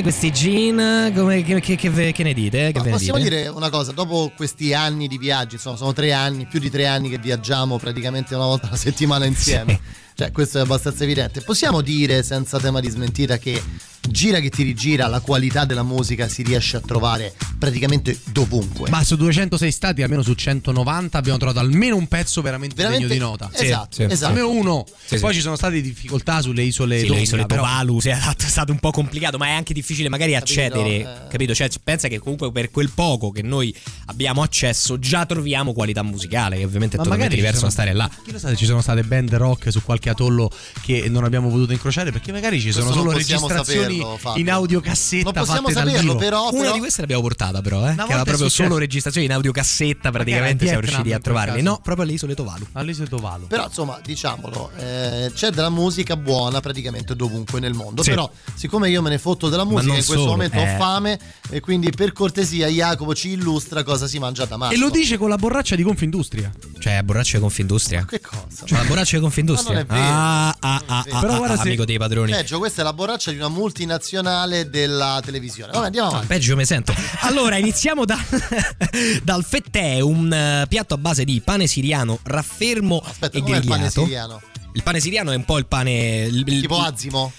Eh, questi jean, come, che, che- che- che ne dite? Che ne possiamo dite? dire una cosa, dopo questi anni di viaggi, insomma, sono tre anni, più di tre anni che viaggiamo praticamente una volta alla settimana insieme. Cioè, questo è abbastanza evidente. Possiamo dire, senza tema di smentita, che gira che ti rigira, la qualità della musica si riesce a trovare praticamente dovunque. Ma su 206 stati, almeno su 190, abbiamo trovato almeno un pezzo veramente, Veramente- degno di nota. esatto, Sì, sì. esatto. Almeno uno. Sì, sì. Poi ci sono state difficoltà sulle isole Sì, le Tonga, isole però- Tuvalu, sì, esatto, è stato un po' complicato, ma è anche difficile magari accedere, eh. capito? Cioè, pensa che comunque per quel poco che noi abbiamo accesso già troviamo qualità musicale, che ovviamente è Ma totalmente magari ci diverso da sono- stare là. Chi lo sa se ci sono state band rock su qualche atollo che non abbiamo potuto incrociare perché magari ci sono Questo non solo possiamo registrazioni saperlo, Fabio. in audiocassetta Non possiamo saperlo, però, Una però- di queste l'abbiamo portata però, eh, che era proprio solo registrazioni in audiocassetta, praticamente siamo riusciti a caso. No, proprio alle isole Tuvalu. All'isola Tuvalu. Però insomma, diciamolo, eh, c'è della musica buona praticamente dovunque nel mondo. Sì. Però, siccome io me ne fotto della Ma musica, in questo solo, momento eh. ho fame, e quindi per cortesia, Jacopo ci illustra cosa si mangia a Damasco. E lo dice con la borraccia di Confindustria. Cioè, borracce di Confindustria. Che cosa? Cioè, la borraccia di Confindustria. Ma non è vero. Ah, ah, ah, ah, Però ah, guarda se- amico dei padroni. Peggio, questa è la borraccia di una multinazionale della televisione. Vabbè, andiamo avanti. Peggio mi sento. Allora, iniziamo da- dal fettè, un eh, piatto a base di pane siriano raffermo Aspetta, e com'è il pane grigliato. siriano? Il pane siriano è un po' il pane. il- il- Tipo azimo?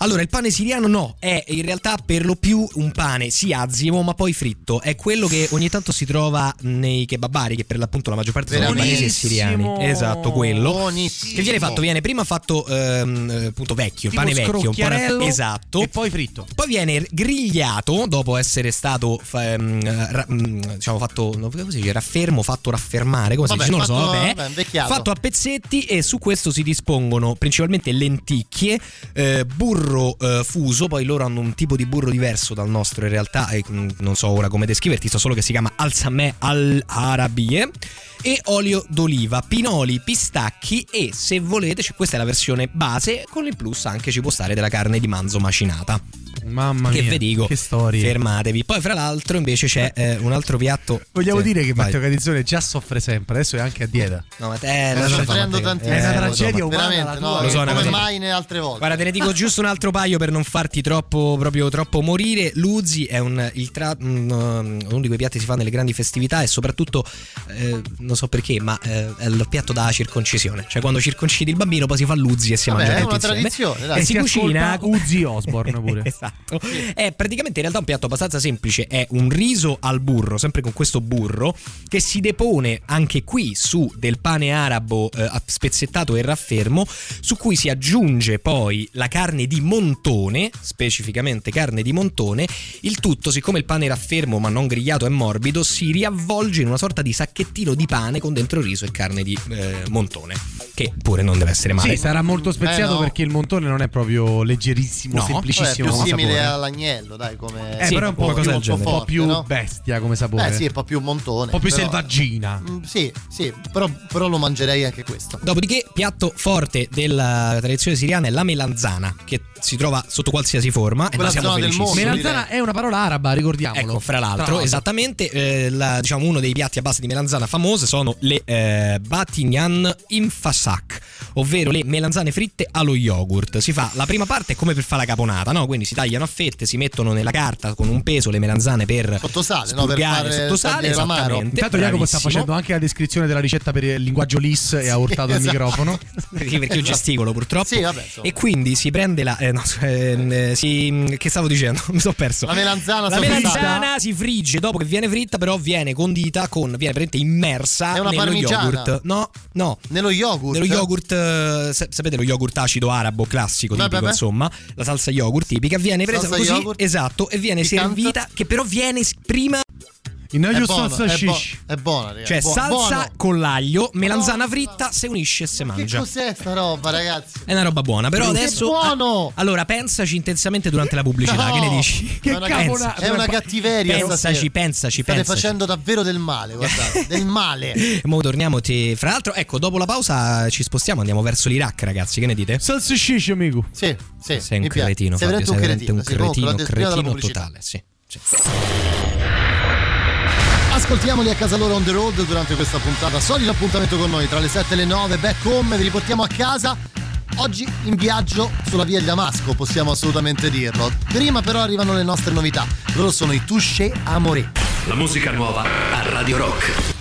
Allora, il pane siriano no, è in realtà per lo più un pane sì azimo, ma poi fritto. È quello che ogni tanto si trova nei kebabari, che per l'appunto la maggior parte sono albanesi e siriani. Esatto, quello. Buonissimo. Che viene fatto, viene prima fatto ehm, eh, appunto vecchio, Tipo pane vecchio, un po' raff- esatto. E poi fritto. Poi viene grigliato dopo essere stato ehm, ra- mm, diciamo fatto come si dice raffermo, fatto raffermare, come Vabbè, si dice, non lo so, vabbè, vabbè, fatto a pezzetti e su questo si dispongono principalmente lenticchie, eh, burro eh, fuso, poi loro hanno un tipo di burro diverso dal nostro in realtà e mm, non so ora come descriverti, so solo che si chiama alsamè al-arabie e olio d'oliva, pinoli, pistacchi e se volete, cioè, questa è la versione base, con il plus anche ci può stare della carne di manzo macinata. Mamma Che mia. vi dico, Che storie. fermatevi. Poi, fra l'altro, invece c'è eh, un altro piatto. Vogliamo Sì, dire che vai. Matteo Cadizzone già soffre sempre, adesso è anche a dieta. No, ma te, Sta lascia fare, soffrendo tantissimo. È una Eh, so, tragedia ma- umana Veramente, no. Lo so, una come cosa- mai né altre volte. Guarda, te ne dico giusto un altro paio per non farti troppo, proprio troppo morire. L'Uzi è un, il tra- um, uno di quei piatti che si fa nelle grandi festività e soprattutto, eh, non so perché, ma eh, è il piatto da circoncisione. Cioè quando circoncidi il bambino poi si fa l'Uzi e si Vabbè, mangia è tutti una tradizione, dai. E si si cucina Uzi Osborne pure. esatto. È praticamente in realtà un piatto abbastanza semplice. È un riso al burro, sempre con questo burro, che si depone anche qui su del pane arabo eh, spezzettato e raffermo, su cui si aggiunge poi la carne di montone, specificamente carne di montone. Il tutto, siccome il pane è raffermo ma non grigliato è morbido, si riavvolge in una sorta di sacchettino di pane con dentro riso e carne di eh, montone, che pure non deve essere male. Sì, sarà molto speziato Eh, no. perché il montone non è proprio leggerissimo, No. Semplicissimo. più come simile sapore. all'agnello, dai, come Eh, Sì, però è un po' più, un po' forte, più no? bestia come sapore. Beh, sì, è un po' più montone. un po' più però- selvaggina. Mm, Sì, sì, però, però lo mangerei anche questo. Dopodiché, piatto forte della tradizione siriana è la melanzana, che si trova sotto qualsiasi forma. E Quella noi siamo del felicissimi. mondo, Melanzana è una parola araba, ricordiamolo. Ecco, fra l'altro, Tra esattamente, eh, la- diciamo uno dei piatti a base di melanzana famose sono le eh, batignan infasak, ovvero le melanzane fritte allo yogurt. Si fa la prima parte è come per fare la caponata, no? Quindi si tagliano a fette, si mettono nella carta con un peso le melanzane per Sottosale, no? Per fare sotto sale, togliere l'amaro. esattamente. Intanto Jacopo sta facendo anche la descrizione della ricetta per il linguaggio LIS e ha urtato il esatto. microfono. Perché perché io gesticolo purtroppo. Sì, vabbè, e quindi si prende la. eh, no, ehm, eh, si, che stavo dicendo? Mi sono perso. La melanzana La melanzana si frigge dopo che viene fritta, però viene condita con. viene praticamente immersa È una nello parmigiana. yogurt. No, no. Nello yogurt. Nello yogurt, eh, sa- sapete lo yogurt acido arabo classico, Beh, tipico, beh, beh. insomma, la salsa yogurt tipica, viene presa così, yogurt, esatto, e viene piccante. servita, che però viene prima, In È aglio buono, salsa è, bo- shish. è buona, ragazzi. cioè Buo- salsa buono. con l'aglio, melanzana fritta, se unisce e se Che mangia. cos'è sta roba, ragazzi? È una roba buona, però Che adesso. buono! Allora, pensaci intensamente durante la pubblicità. No! Che ne dici? Che capona- È una cattiveria Pensaci, stasera. pensaci, State pensaci. facendo davvero del male, guardate, del male. E mo torniamo. te- Fra l'altro, ecco, dopo la pausa ci spostiamo, andiamo verso l'Iraq, ragazzi. Che ne dite? Salsa shish, amico. Sì, sì. Sei un cretino, Sei Fabio, veramente un sei cretino. un cretino, totale, sì. sì. Ascoltiamoli a casa loro on the road durante questa puntata. Solito appuntamento con noi tra le 7 e le 9. Back home, vi riportiamo a casa. Oggi in viaggio sulla via di Damasco, possiamo assolutamente dirlo. Prima però arrivano le nostre novità. Loro sono i Touché Amoré. La musica nuova a Radio Rock.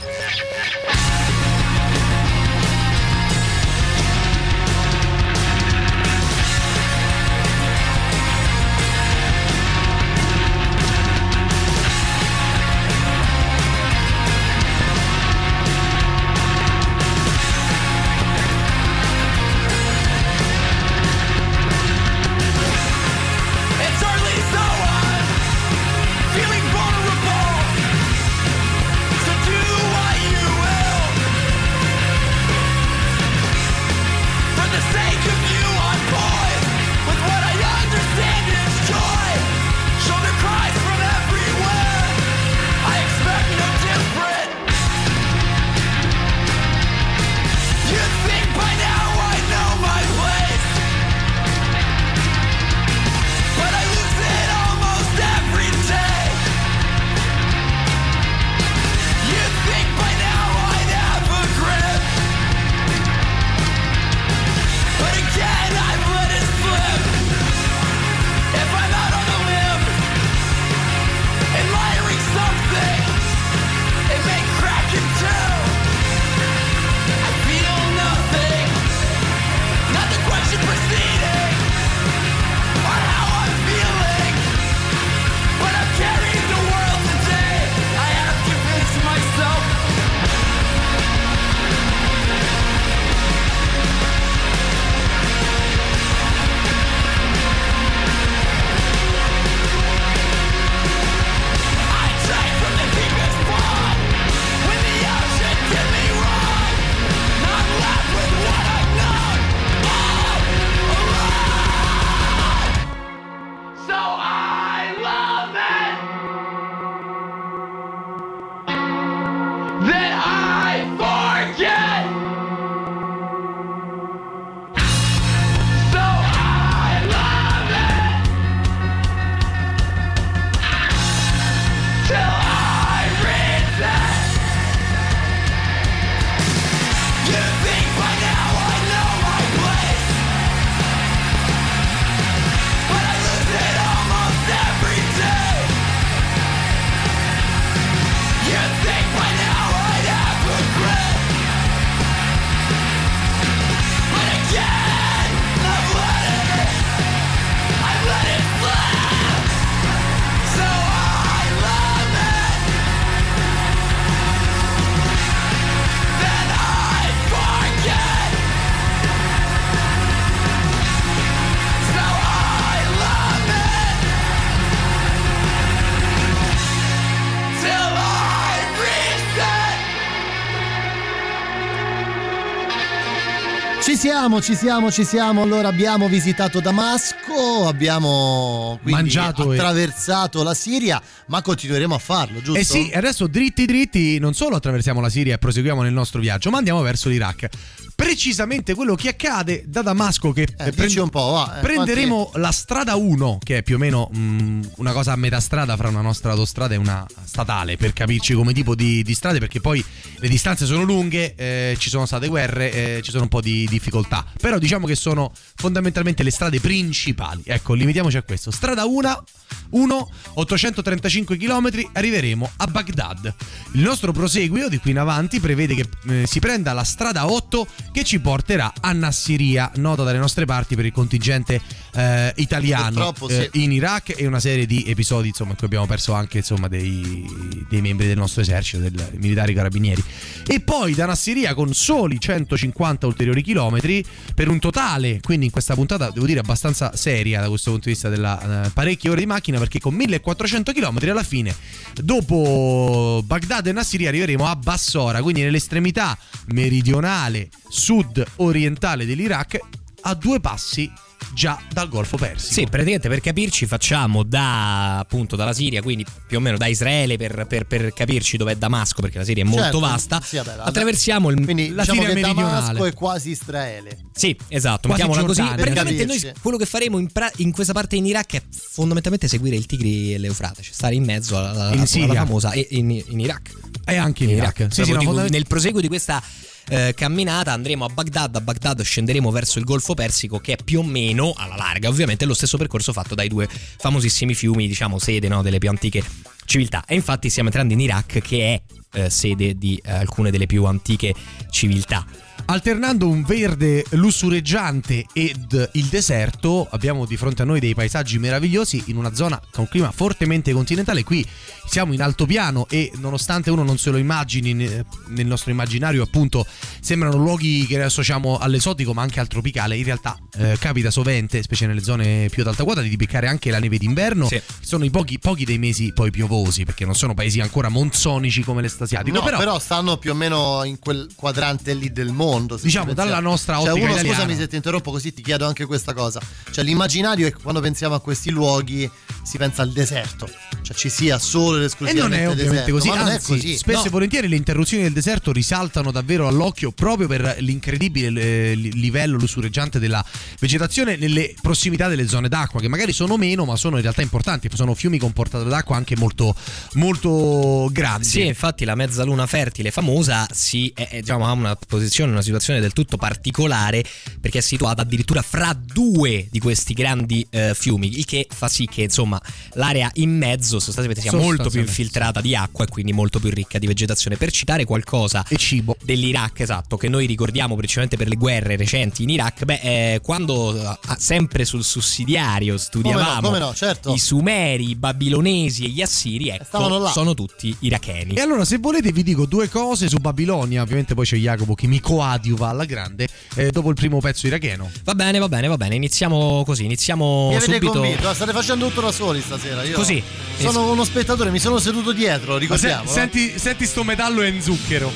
Siamo, ci siamo, ci siamo. Allora abbiamo visitato Damasco, abbiamo quindi Mangiato e- attraversato la Siria, ma continueremo a farlo, giusto? Eh sì, e adesso dritti dritti non solo attraversiamo la Siria e proseguiamo nel nostro viaggio, ma andiamo verso l'Iraq. decisamente quello che accade da Damasco che Eh, dici un po', va. eh, Prenderemo la strada 1, che è più o meno mh, una cosa a metà strada fra una nostra autostrada e una statale, per capirci come tipo di, di strade, perché poi le distanze sono lunghe, eh, ci sono state guerre, eh, ci sono un po' di difficoltà. Però diciamo che sono fondamentalmente le strade principali. Ecco, limitiamoci a questo. Strada 1, 1 835 km, arriveremo a Baghdad. Il nostro proseguio di qui in avanti prevede che eh, si prenda la strada 8 che ci porterà a Nassiria, nota dalle nostre parti per il contingente eh, italiano eh, sì. in Iraq e una serie di episodi insomma, in cui abbiamo perso anche insomma, dei, dei membri del nostro esercito, dei militari carabinieri. E poi da Nassiria con soli 150 ulteriori chilometri per un totale, quindi in questa puntata devo dire abbastanza seria da questo punto di vista della eh, parecchie ore di macchina perché con 1400 km alla fine dopo Baghdad e Nassiria arriveremo a Bassora, quindi nell'estremità meridionale sud-orientale dell'Iraq a due passi già dal Golfo Persico. Sì, praticamente per capirci facciamo da appunto dalla Siria, quindi più o meno da Israele per, per- per capirci dov'è Damasco, perché la Siria è molto Certo, vasta. sì, vabbè, Attraversiamo il, Quindi la diciamo Siria che meridionale. Damasco è quasi Israele. Sì, esatto, Quasi mettiamola così. Giordania. Praticamente Per noi quello che faremo in, pra- in questa parte in Iraq è fondamentalmente seguire il Tigri e l'Eufrate, cioè stare in mezzo alla, alla- In alla famosa e in, in Iraq. E anche in Iraq. Sì, Proprio sì, no, fondament- nel proseguo di questa eh, camminata andremo a Baghdad, da Baghdad scenderemo verso il Golfo Persico che è più o meno alla larga, ovviamente lo stesso percorso fatto dai due famosissimi fiumi, diciamo sede no, delle più antiche civiltà. E infatti stiamo entrando in Iraq che è eh, sede di eh, alcune delle più antiche civiltà. Alternando un verde lussureggiante ed il deserto, abbiamo di fronte a noi dei paesaggi meravigliosi in una zona con un clima fortemente continentale. Qui siamo in altopiano e nonostante uno non se lo immagini ne- nel nostro immaginario, appunto, sembrano luoghi che associamo all'esotico ma anche al tropicale. In realtà eh, capita sovente, specie nelle zone più ad alta quota, di beccare anche la neve d'inverno. Sì. Sono i pochi, pochi dei mesi poi piovosi, perché non sono paesi ancora monsonici come l'est asiatico. No, però, però, stanno più o meno in quel quadrante lì del mondo. Se Diciamo, dalla nostra cioè, ottica uno, italiana. Scusami se ti interrompo, così ti chiedo anche questa cosa. Cioè, l'immaginario è che quando pensiamo a questi luoghi si pensa al deserto. Cioè, ci sia solo ed E esclusivamente non è ovviamente deserto. così, Ma non anzi, è così. spesso No. e volentieri le interruzioni del deserto risaltano davvero all'occhio proprio per l'incredibile eh, li- livello lussureggiante della vegetazione nelle prossimità delle zone d'acqua, che magari sono meno, ma sono in realtà importanti, sono fiumi con portata d'acqua anche molto, molto grandi. Sì, infatti la mezzaluna fertile famosa si, è- è, diciamo, ha una posizione, una situazione del tutto particolare perché è situata addirittura fra due di questi grandi eh, fiumi, il che fa sì che insomma l'area in mezzo sostanzialmente sia molto più infiltrata di acqua e quindi molto più ricca di vegetazione. Per citare qualcosa E cibo. dell'Iraq, esatto, che noi ricordiamo principalmente per le guerre recenti in Iraq, beh, eh, quando eh, sempre sul sussidiario studiavamo come no, certo. i Sumeri, i Babilonesi e gli Assiri, ecco, sono tutti iracheni. E allora, se volete, vi dico due cose su Babilonia. Ovviamente, poi c'è Jacopo che mi coadiuva alla grande. eh, dopo il primo pezzo iracheno. Va bene, va bene, va bene. Iniziamo così. Iniziamo Mi subito. convinto, state facendo tutto da soli stasera. Io Così. Sono uno spettatore, mi sono seduto dietro, se- ricordiamo. no? senti, senti sto metallo e in zucchero.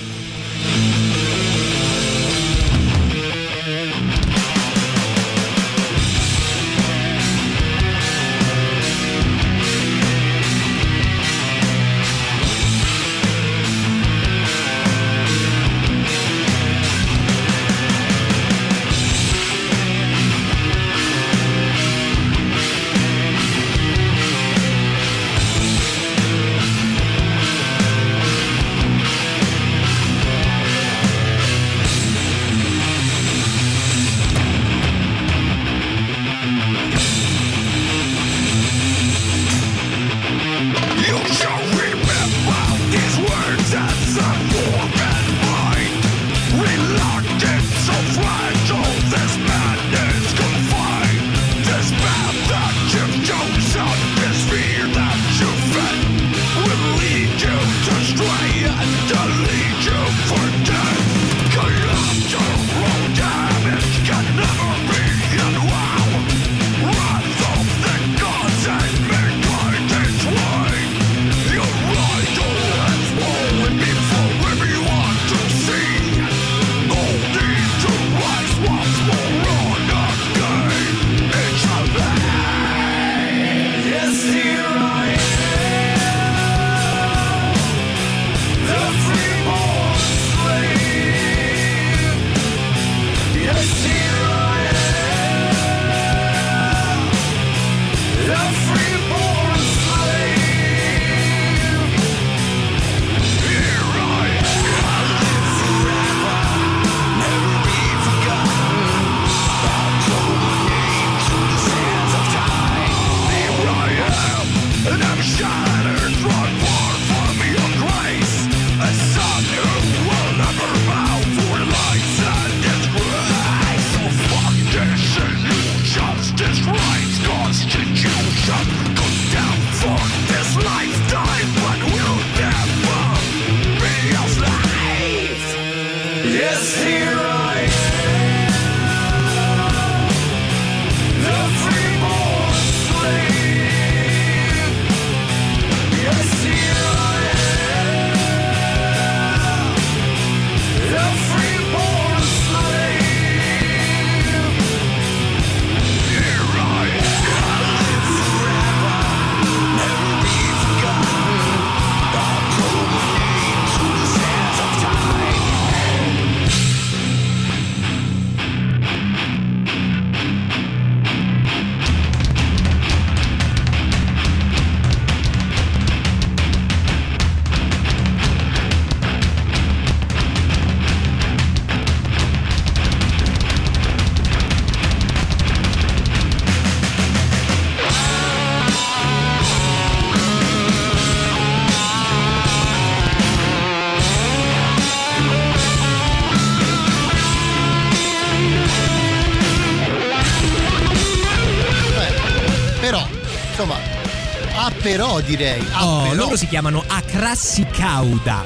Direi. Ah, Oh, però. loro si chiamano Akrassi Kauda.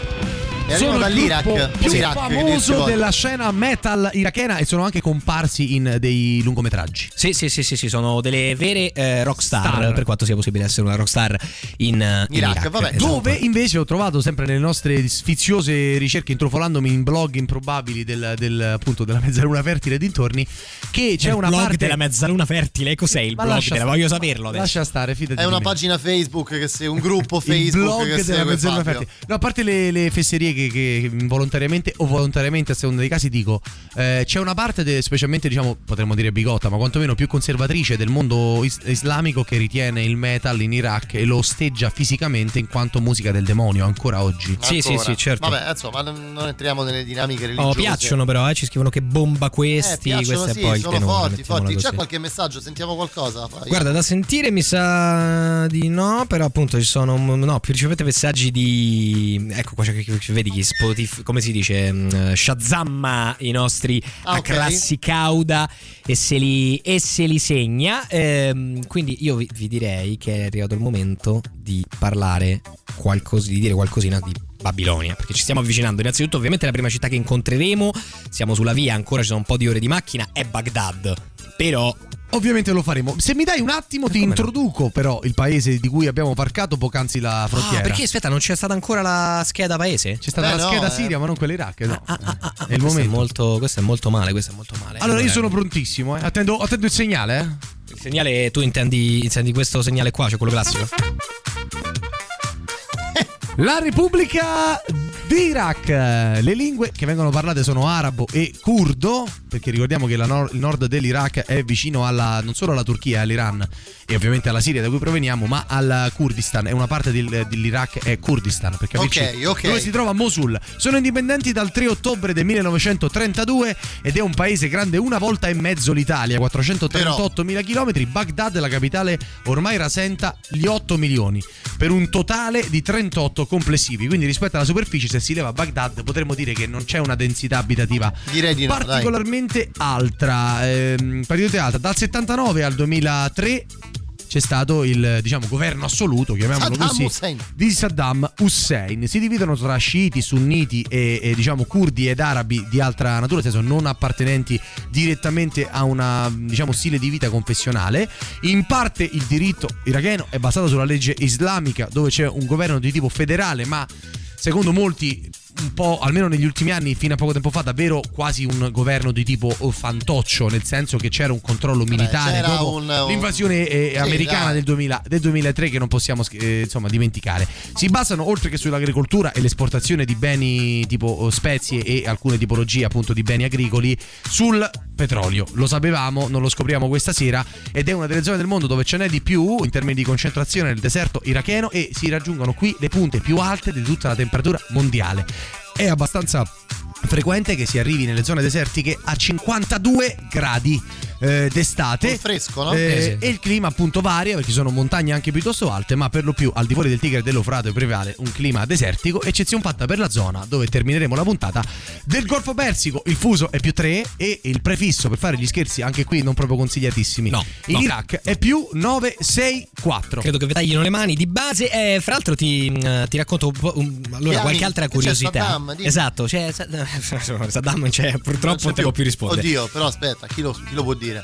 Sono il dall'Iraq. gruppo più che famoso della scena metal irachena e sono anche comparsi in dei lungometraggi. Sì, sì, sì, sì, sì, sono delle vere eh, rockstar, Star. per quanto sia possibile essere una rockstar in, eh, in Iraq, Iraq. vabbè. esatto. Dove invece ho trovato sempre nelle nostre sfiziose ricerche, intrufolandomi in blog improbabili del, del, appunto della mezzaluna fertile e dintorni, che c'è il una blog parte della mezzaluna fertile, cos'è il Ma blog? lascia Te la stare. voglio saperlo adesso. Lascia stare, fidati È una me. pagina Facebook che se un gruppo il Facebook blog che della mezzaluna fertile. No, a parte le, le fesserie che, che involontariamente o volontariamente a seconda dei casi dico, eh, c'è una parte, de- specialmente diciamo, potremmo dire bigotta, ma quantomeno più conservatrice del mondo is- islamico che ritiene il metal in Iraq e lo osteggia fisicamente in quanto musica del demonio ancora oggi. Sì, sì, Ancora. sì, certo. Vabbè, insomma, non, non entriamo nelle dinamiche religiose. Oh, piacciono però, eh, ci scrivono che bomba Eh, questi, piacciono, questo sì, è poi il sono tenore. forti, forti. C'è qualche messaggio? Sentiamo qualcosa? Fai. Guarda, da sentire mi sa di no, però appunto ci sono no, più ricevete messaggi di ecco qua c'è che vedi chi Spotify, come si dice, mm, Shazamma i nostri Ah, a ok. classi cauda e se li, e se li segna. Ehm, quindi io vi, vi direi che è arrivato il momento di parlare qualcosa, di dire qualcosina di Babilonia, perché ci stiamo avvicinando. Innanzitutto, ovviamente, la prima città che incontreremo, siamo sulla via, ancora ci sono un po' di ore di macchina, è Baghdad. Però Ovviamente lo faremo. Se mi dai un attimo, ti come no? introduco però il paese di cui abbiamo parcato poc'anzi la frontiera. Ah, perché aspetta, non c'è stata ancora la scheda paese? C'è stata Beh, la no, scheda eh. Siria, ma non quella Iraq. No. Ah, ah, ah, ah, è il questo, è momento. molto, questo è molto male, questo è molto male. Allora, io sono prontissimo, eh. attendo, attendo il segnale. Eh. Il segnale, tu intendi, intendi questo segnale qua, cioè quello classico? La Repubblica d'Iraq. Le lingue che vengono parlate sono arabo e curdo, perché ricordiamo che nor- il nord dell'Iraq è vicino alla, non solo alla Turchia, all'Iran e ovviamente alla Siria da cui proveniamo, ma al Kurdistan. E una parte del- dell'Iraq è Kurdistan, per capirci. Ok, ok. Dove si trova Mosul. Sono indipendenti dal 3 ottobre del 1932 ed è un paese grande una volta e mezzo l'Italia, 438.000 km. Baghdad, la capitale, ormai rasenta gli 8 milioni, per un totale di 38 complessivi. Quindi rispetto alla superficie, se si leva Baghdad, potremmo dire che non c'è una densità abitativa di no, particolarmente alta. Ehm, particolarmente alta. Dal 79 al 2003 c'è stato il diciamo governo assoluto, chiamiamolo Saddam così, Hussein. di Saddam Hussein. Si dividono tra sciiti, sunniti e, e, diciamo curdi ed arabi di altra natura, nel senso non appartenenti direttamente a una diciamo stile di vita confessionale. In parte il diritto iracheno è basato sulla legge islamica, dove c'è un governo di tipo federale, ma secondo molti un po', almeno negli ultimi anni, fino a poco tempo fa, davvero quasi un governo di tipo oh, fantoccio, nel senso che c'era un controllo militare c'era dopo un- un- l'invasione eh, Sì, americana del, 2000 del 2003 che non possiamo eh, insomma dimenticare. Si basano oltre che sull'agricoltura e l'esportazione di beni tipo oh, spezie e alcune tipologie appunto di beni agricoli sul petrolio. Lo sapevamo, non lo scopriamo questa sera ed è una delle zone del mondo dove ce n'è di più in termini di concentrazione nel deserto iracheno e si raggiungono qui le punte più alte di tutta la temperatura mondiale. È abbastanza frequente che si arrivi nelle zone desertiche a 52 gradi. eh, d'estate. Col fresco, no? Eh, Eh, sì. E il clima appunto varia perché sono montagne anche piuttosto alte, ma per lo più al di fuori del Tigre e dell'Eufrate prevale un clima desertico, eccezione fatta per la zona dove termineremo la puntata del Golfo Persico. Il fuso è più 3 e il prefisso per fare gli scherzi anche qui non proprio consigliatissimi. No, In no. Iraq è più 964. Credo che vi taglino le mani di base. Eh, fra l'altro, ti, mm, ti racconto un allora, qualche altra curiosità. Saddam, esatto, c'è Saddam non c'è, purtroppo non te può più rispondere. Oddio, però aspetta, chi lo, chi lo può dire?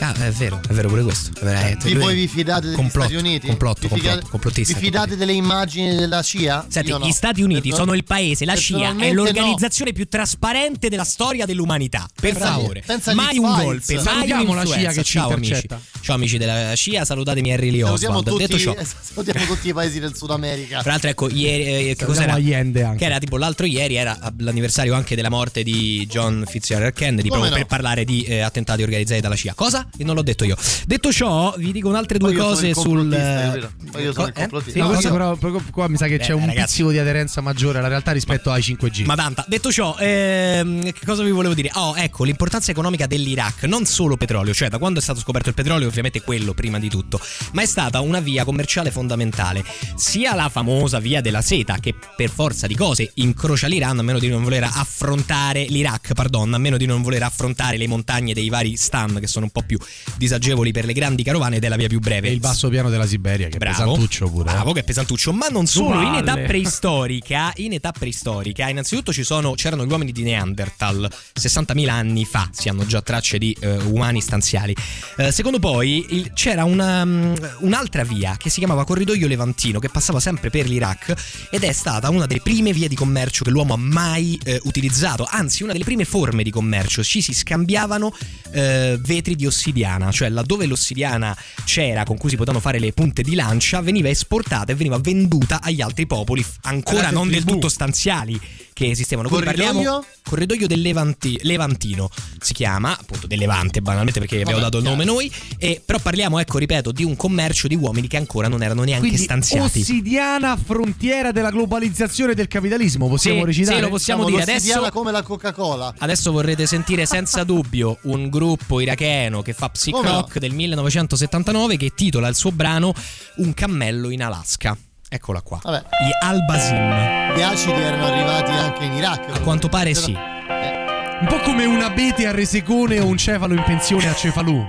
Ah, è vero, è vero pure questo. È Vi, voi vi fidate degli Complotto, Stati Uniti? Complotto, vi complotto, fidate, complottista, vi fidate delle immagini della CIA? Senti, no. gli Stati Uniti sono il paese, la CIA è l'organizzazione più trasparente della storia dell'umanità. Per Pensa- favore, agli mai un Files. golpe, mai Salutiamo la. CIA che ci Ciao amici. Ciao amici della CIA, salutatemi Harry Lee no. Salutiamo Oswald. tutti, Detto ciò, salutiamo tutti i paesi del Sud America. Tra l'altro, ecco, ieri, eh, che cos'era? Allende anche. Che era tipo l'altro ieri, era l'anniversario anche della morte di John Fitzgerald Kennedy, Come proprio no? per parlare di eh, attentati organizzati dalla CIA. Cosa? E non l'ho detto io. Detto ciò, vi dico un'altre due Poi io sono cose il sul. complottista, io sono il Eh? complottista. Sì, No, io- però, però qua mi sa che Eh, c'è un ragazzi. pizzico di aderenza maggiore alla realtà rispetto ai 5G. Ma tanta. Detto ciò, ehm, che cosa vi volevo dire? Oh, ecco, l'importanza economica dell'Iraq, non solo petrolio, cioè da quando è stato scoperto il petrolio, ovviamente quello prima di tutto, ma è stata una via commerciale fondamentale. Sia la famosa via della seta, che per forza di cose incrocia l'Iran, a meno di non voler affrontare l'Iraq, pardon, a meno di non voler affrontare le montagne dei vari stan, che sono un po' più disagevoli per le grandi carovane della via più breve. E il basso piano della Siberia, che è Bravo, pesantuccio pure. eh. Bravo, che è pesantuccio. Ma non solo, in età preistorica, in età preistorica, innanzitutto ci sono, c'erano gli uomini di Neanderthal. 60.000 anni fa si hanno già tracce di eh, umani stanziali. Eh, secondo poi il- c'era una, mm, un'altra via che si chiamava Corridoio Levantino, che passava sempre per l'Iraq ed è stata una delle prime vie di commercio che l'uomo ha mai eh, utilizzato. Anzi, una delle prime forme di commercio. Ci si scambiavano eh, vetri di ossidiana, cioè laddove l'ossidiana c'era con cui si potevano fare le punte di lancia, veniva esportata e veniva venduta agli altri popoli, ancora non del tutto stanziali che esistevano. Quindi Corridoio? parliamo corridoio del Levanti- Levantino si chiama, appunto del Levante banalmente perché abbiamo dato il nome noi, e, però parliamo, ecco, ripeto, di un commercio di uomini che ancora non erano neanche Quindi stanziati. ossidiana frontiera della globalizzazione del capitalismo, possiamo Sì, recitare? sì, lo possiamo Siamo dire. Adesso, come la Coca-Cola. adesso vorrete sentire senza dubbio un gruppo iracheno che fa psych Come no? rock del 1979 che titola il suo brano Un cammello in Alaska. Eccola qua. Vabbè. Gli Al-Basim. Gli acidi erano arrivati anche in Iraq. A quanto pare sì. Un po' come un abete a resecone o un cefalo in pensione a Cefalù.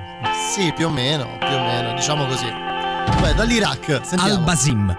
Sì, più o meno, più o meno, diciamo così. Beh, dall'Iraq, sentiamo. Al-Basim.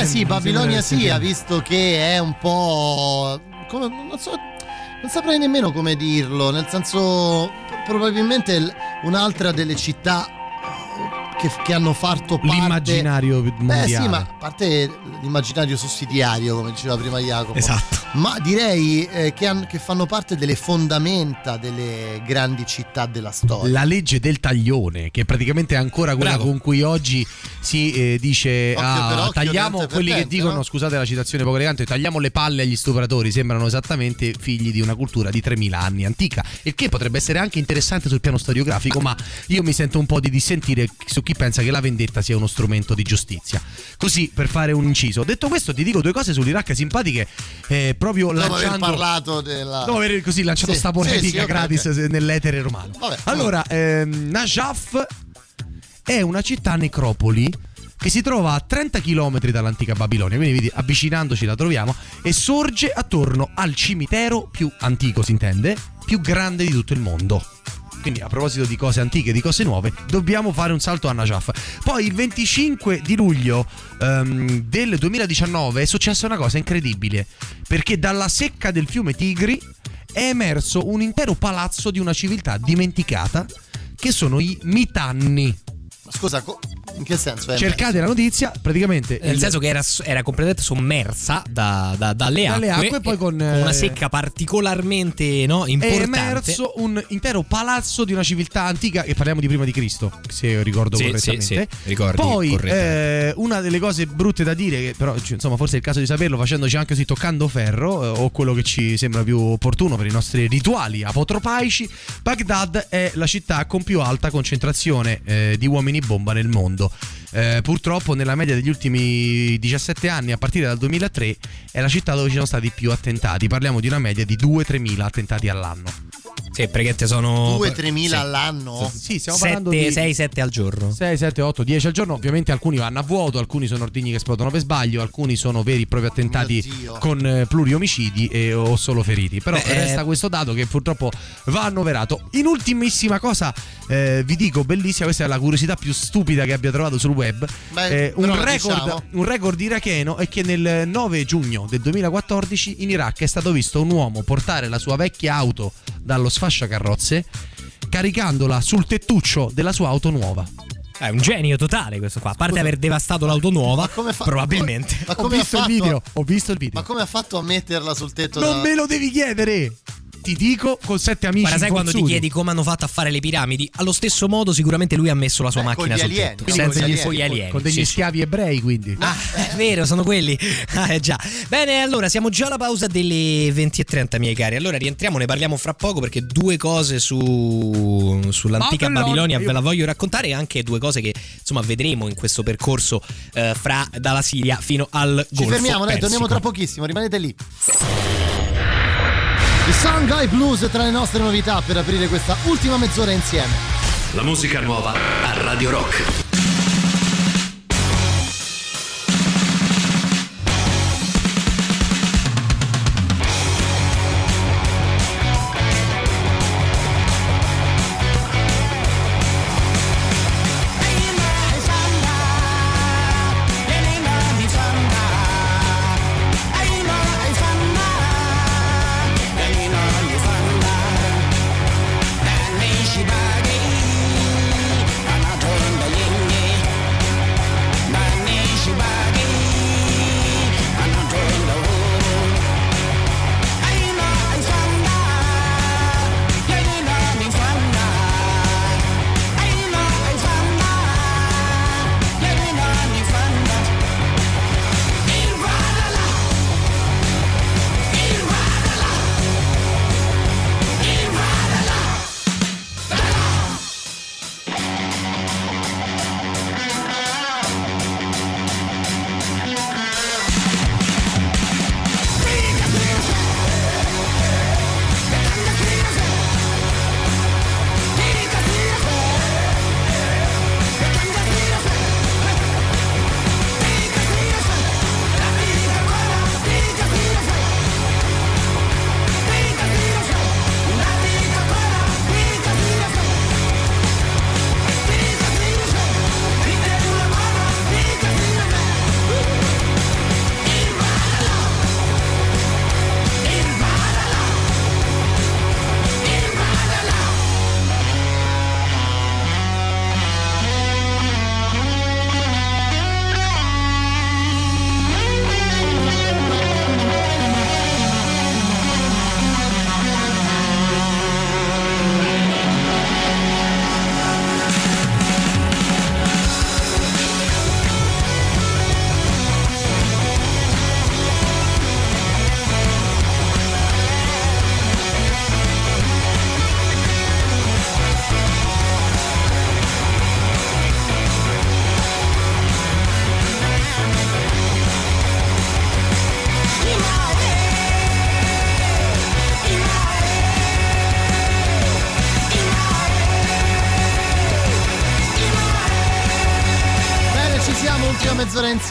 Beh Mi sì, Babilonia sembra sia, visto che è un po'... Come, non so... Non saprei nemmeno come dirlo, nel senso probabilmente un'altra delle città eh, che, che hanno fatto parte... L'immaginario mondiale. Beh sì, ma a parte l'immaginario sussidiario, come diceva prima Jacopo. Esatto. Ma direi eh, che, han- che fanno parte delle fondamenta delle grandi città della storia. La legge del taglione, che praticamente è ancora quella Bravo. con cui oggi si eh, dice Occhio ah, occhio, tagliamo quelli che dente, dicono, no? scusate la citazione poco elegante, tagliamo le palle agli stupratori, sembrano esattamente figli di una cultura di 3000 anni antica, il che potrebbe essere anche interessante sul piano storiografico, ma io mi sento un po' di dissentire su chi pensa che la vendetta sia uno strumento di giustizia. Così per fare un inciso. Detto questo, ti dico due cose sull'Iraq simpatiche, eh, proprio Dopo aver lanciando parlato della... Dopo aver così lanciato Sì, sta sì, polemica sì, ok, gratis ok. nell'etere romano. Vabbè, allora, ehm, Najaf è una città necropoli che si trova a 30 km dall'antica Babilonia, quindi vedi, avvicinandoci la troviamo, e sorge attorno al cimitero più antico, si intende, più grande di tutto il mondo. Quindi a proposito di cose antiche, di cose nuove, dobbiamo fare un salto a Najaf. Poi il 25 di luglio ehm, del 2019 è successa una cosa incredibile, perché dalla secca del fiume Tigri è emerso un intero palazzo di una civiltà dimenticata, che sono i Mitanni. Scusa, co- in che senso? È Cercate la notizia, praticamente... Nel il- senso che era, era completamente sommersa da- da- dalle, Dalle acque, acque, poi e con, una eh, secca particolarmente no, è importante. emerso un intero palazzo di una civiltà antica e parliamo di prima di Cristo, se ricordo Sì, correttamente. sì, sì, ricordi Poi correttamente. eh, una delle cose brutte da dire, che però insomma forse è il caso di saperlo facendoci anche così toccando ferro, eh, o quello che ci sembra più opportuno per i nostri rituali apotropaici, Baghdad è la città con più alta concentrazione eh, di uomini bomba nel mondo. Eh, purtroppo nella media degli ultimi 17 anni, a partire dal 2003, è la città dove ci sono stati più attentati. Parliamo di una media di 2-3 mila attentati all'anno. Sì, perché te sono 2-3 mila sì. all'anno? Sì, stiamo parlando di 6, 7 al giorno. 6, 7, 8, 10 al giorno. Ovviamente alcuni vanno a vuoto, alcuni sono ordigni che esplodono per sbaglio, alcuni sono veri e propri attentati Mio Dio. con eh, pluriomicidi e, o solo feriti. Però Beh, resta eh, questo dato che purtroppo va annoverato. In ultimissima cosa, eh, vi dico, bellissima, questa è la curiosità più stupida che abbia trovato sul web. Beh, Eh, un, record, diciamo. un record iracheno è che nel 9 giugno del 2014 in Iraq è stato visto un uomo portare la sua vecchia auto dallo sfasciacarrozze caricandola sul tettuccio della sua auto nuova. È un genio totale questo qua. A parte aver devastato l'auto nuova, Ma come fa- probabilmente. Ma Ho come, ha visto il fatto, video, ho visto il video. ma come ha fatto a metterla sul tetto? Non da- me lo devi chiedere. Ti dico con sette amici. Guarda, sai quando ti chiedi come hanno fatto a fare le piramidi? Allo stesso modo, sicuramente lui ha messo la sua Eh, macchina sul alieni, tetto. Senza Con gli alieni. con gli alieni. Con degli sì, sì. schiavi ebrei, quindi. Ah, è vero, sono quelli. Ah, eh già. Bene, allora siamo già alla pausa delle 20.30, miei cari. Allora rientriamo, ne parliamo fra poco perché due cose su, sull'antica Babilonia. Babilonia ve la voglio raccontare e anche due cose che insomma vedremo in questo percorso eh, fra dalla Siria fino al Ci Golfo fermiamo, dai, torniamo tra pochissimo, rimanete lì. I Shanghai Blues tra le nostre novità per aprire questa ultima mezz'ora insieme. La musica nuova a Radio Rock.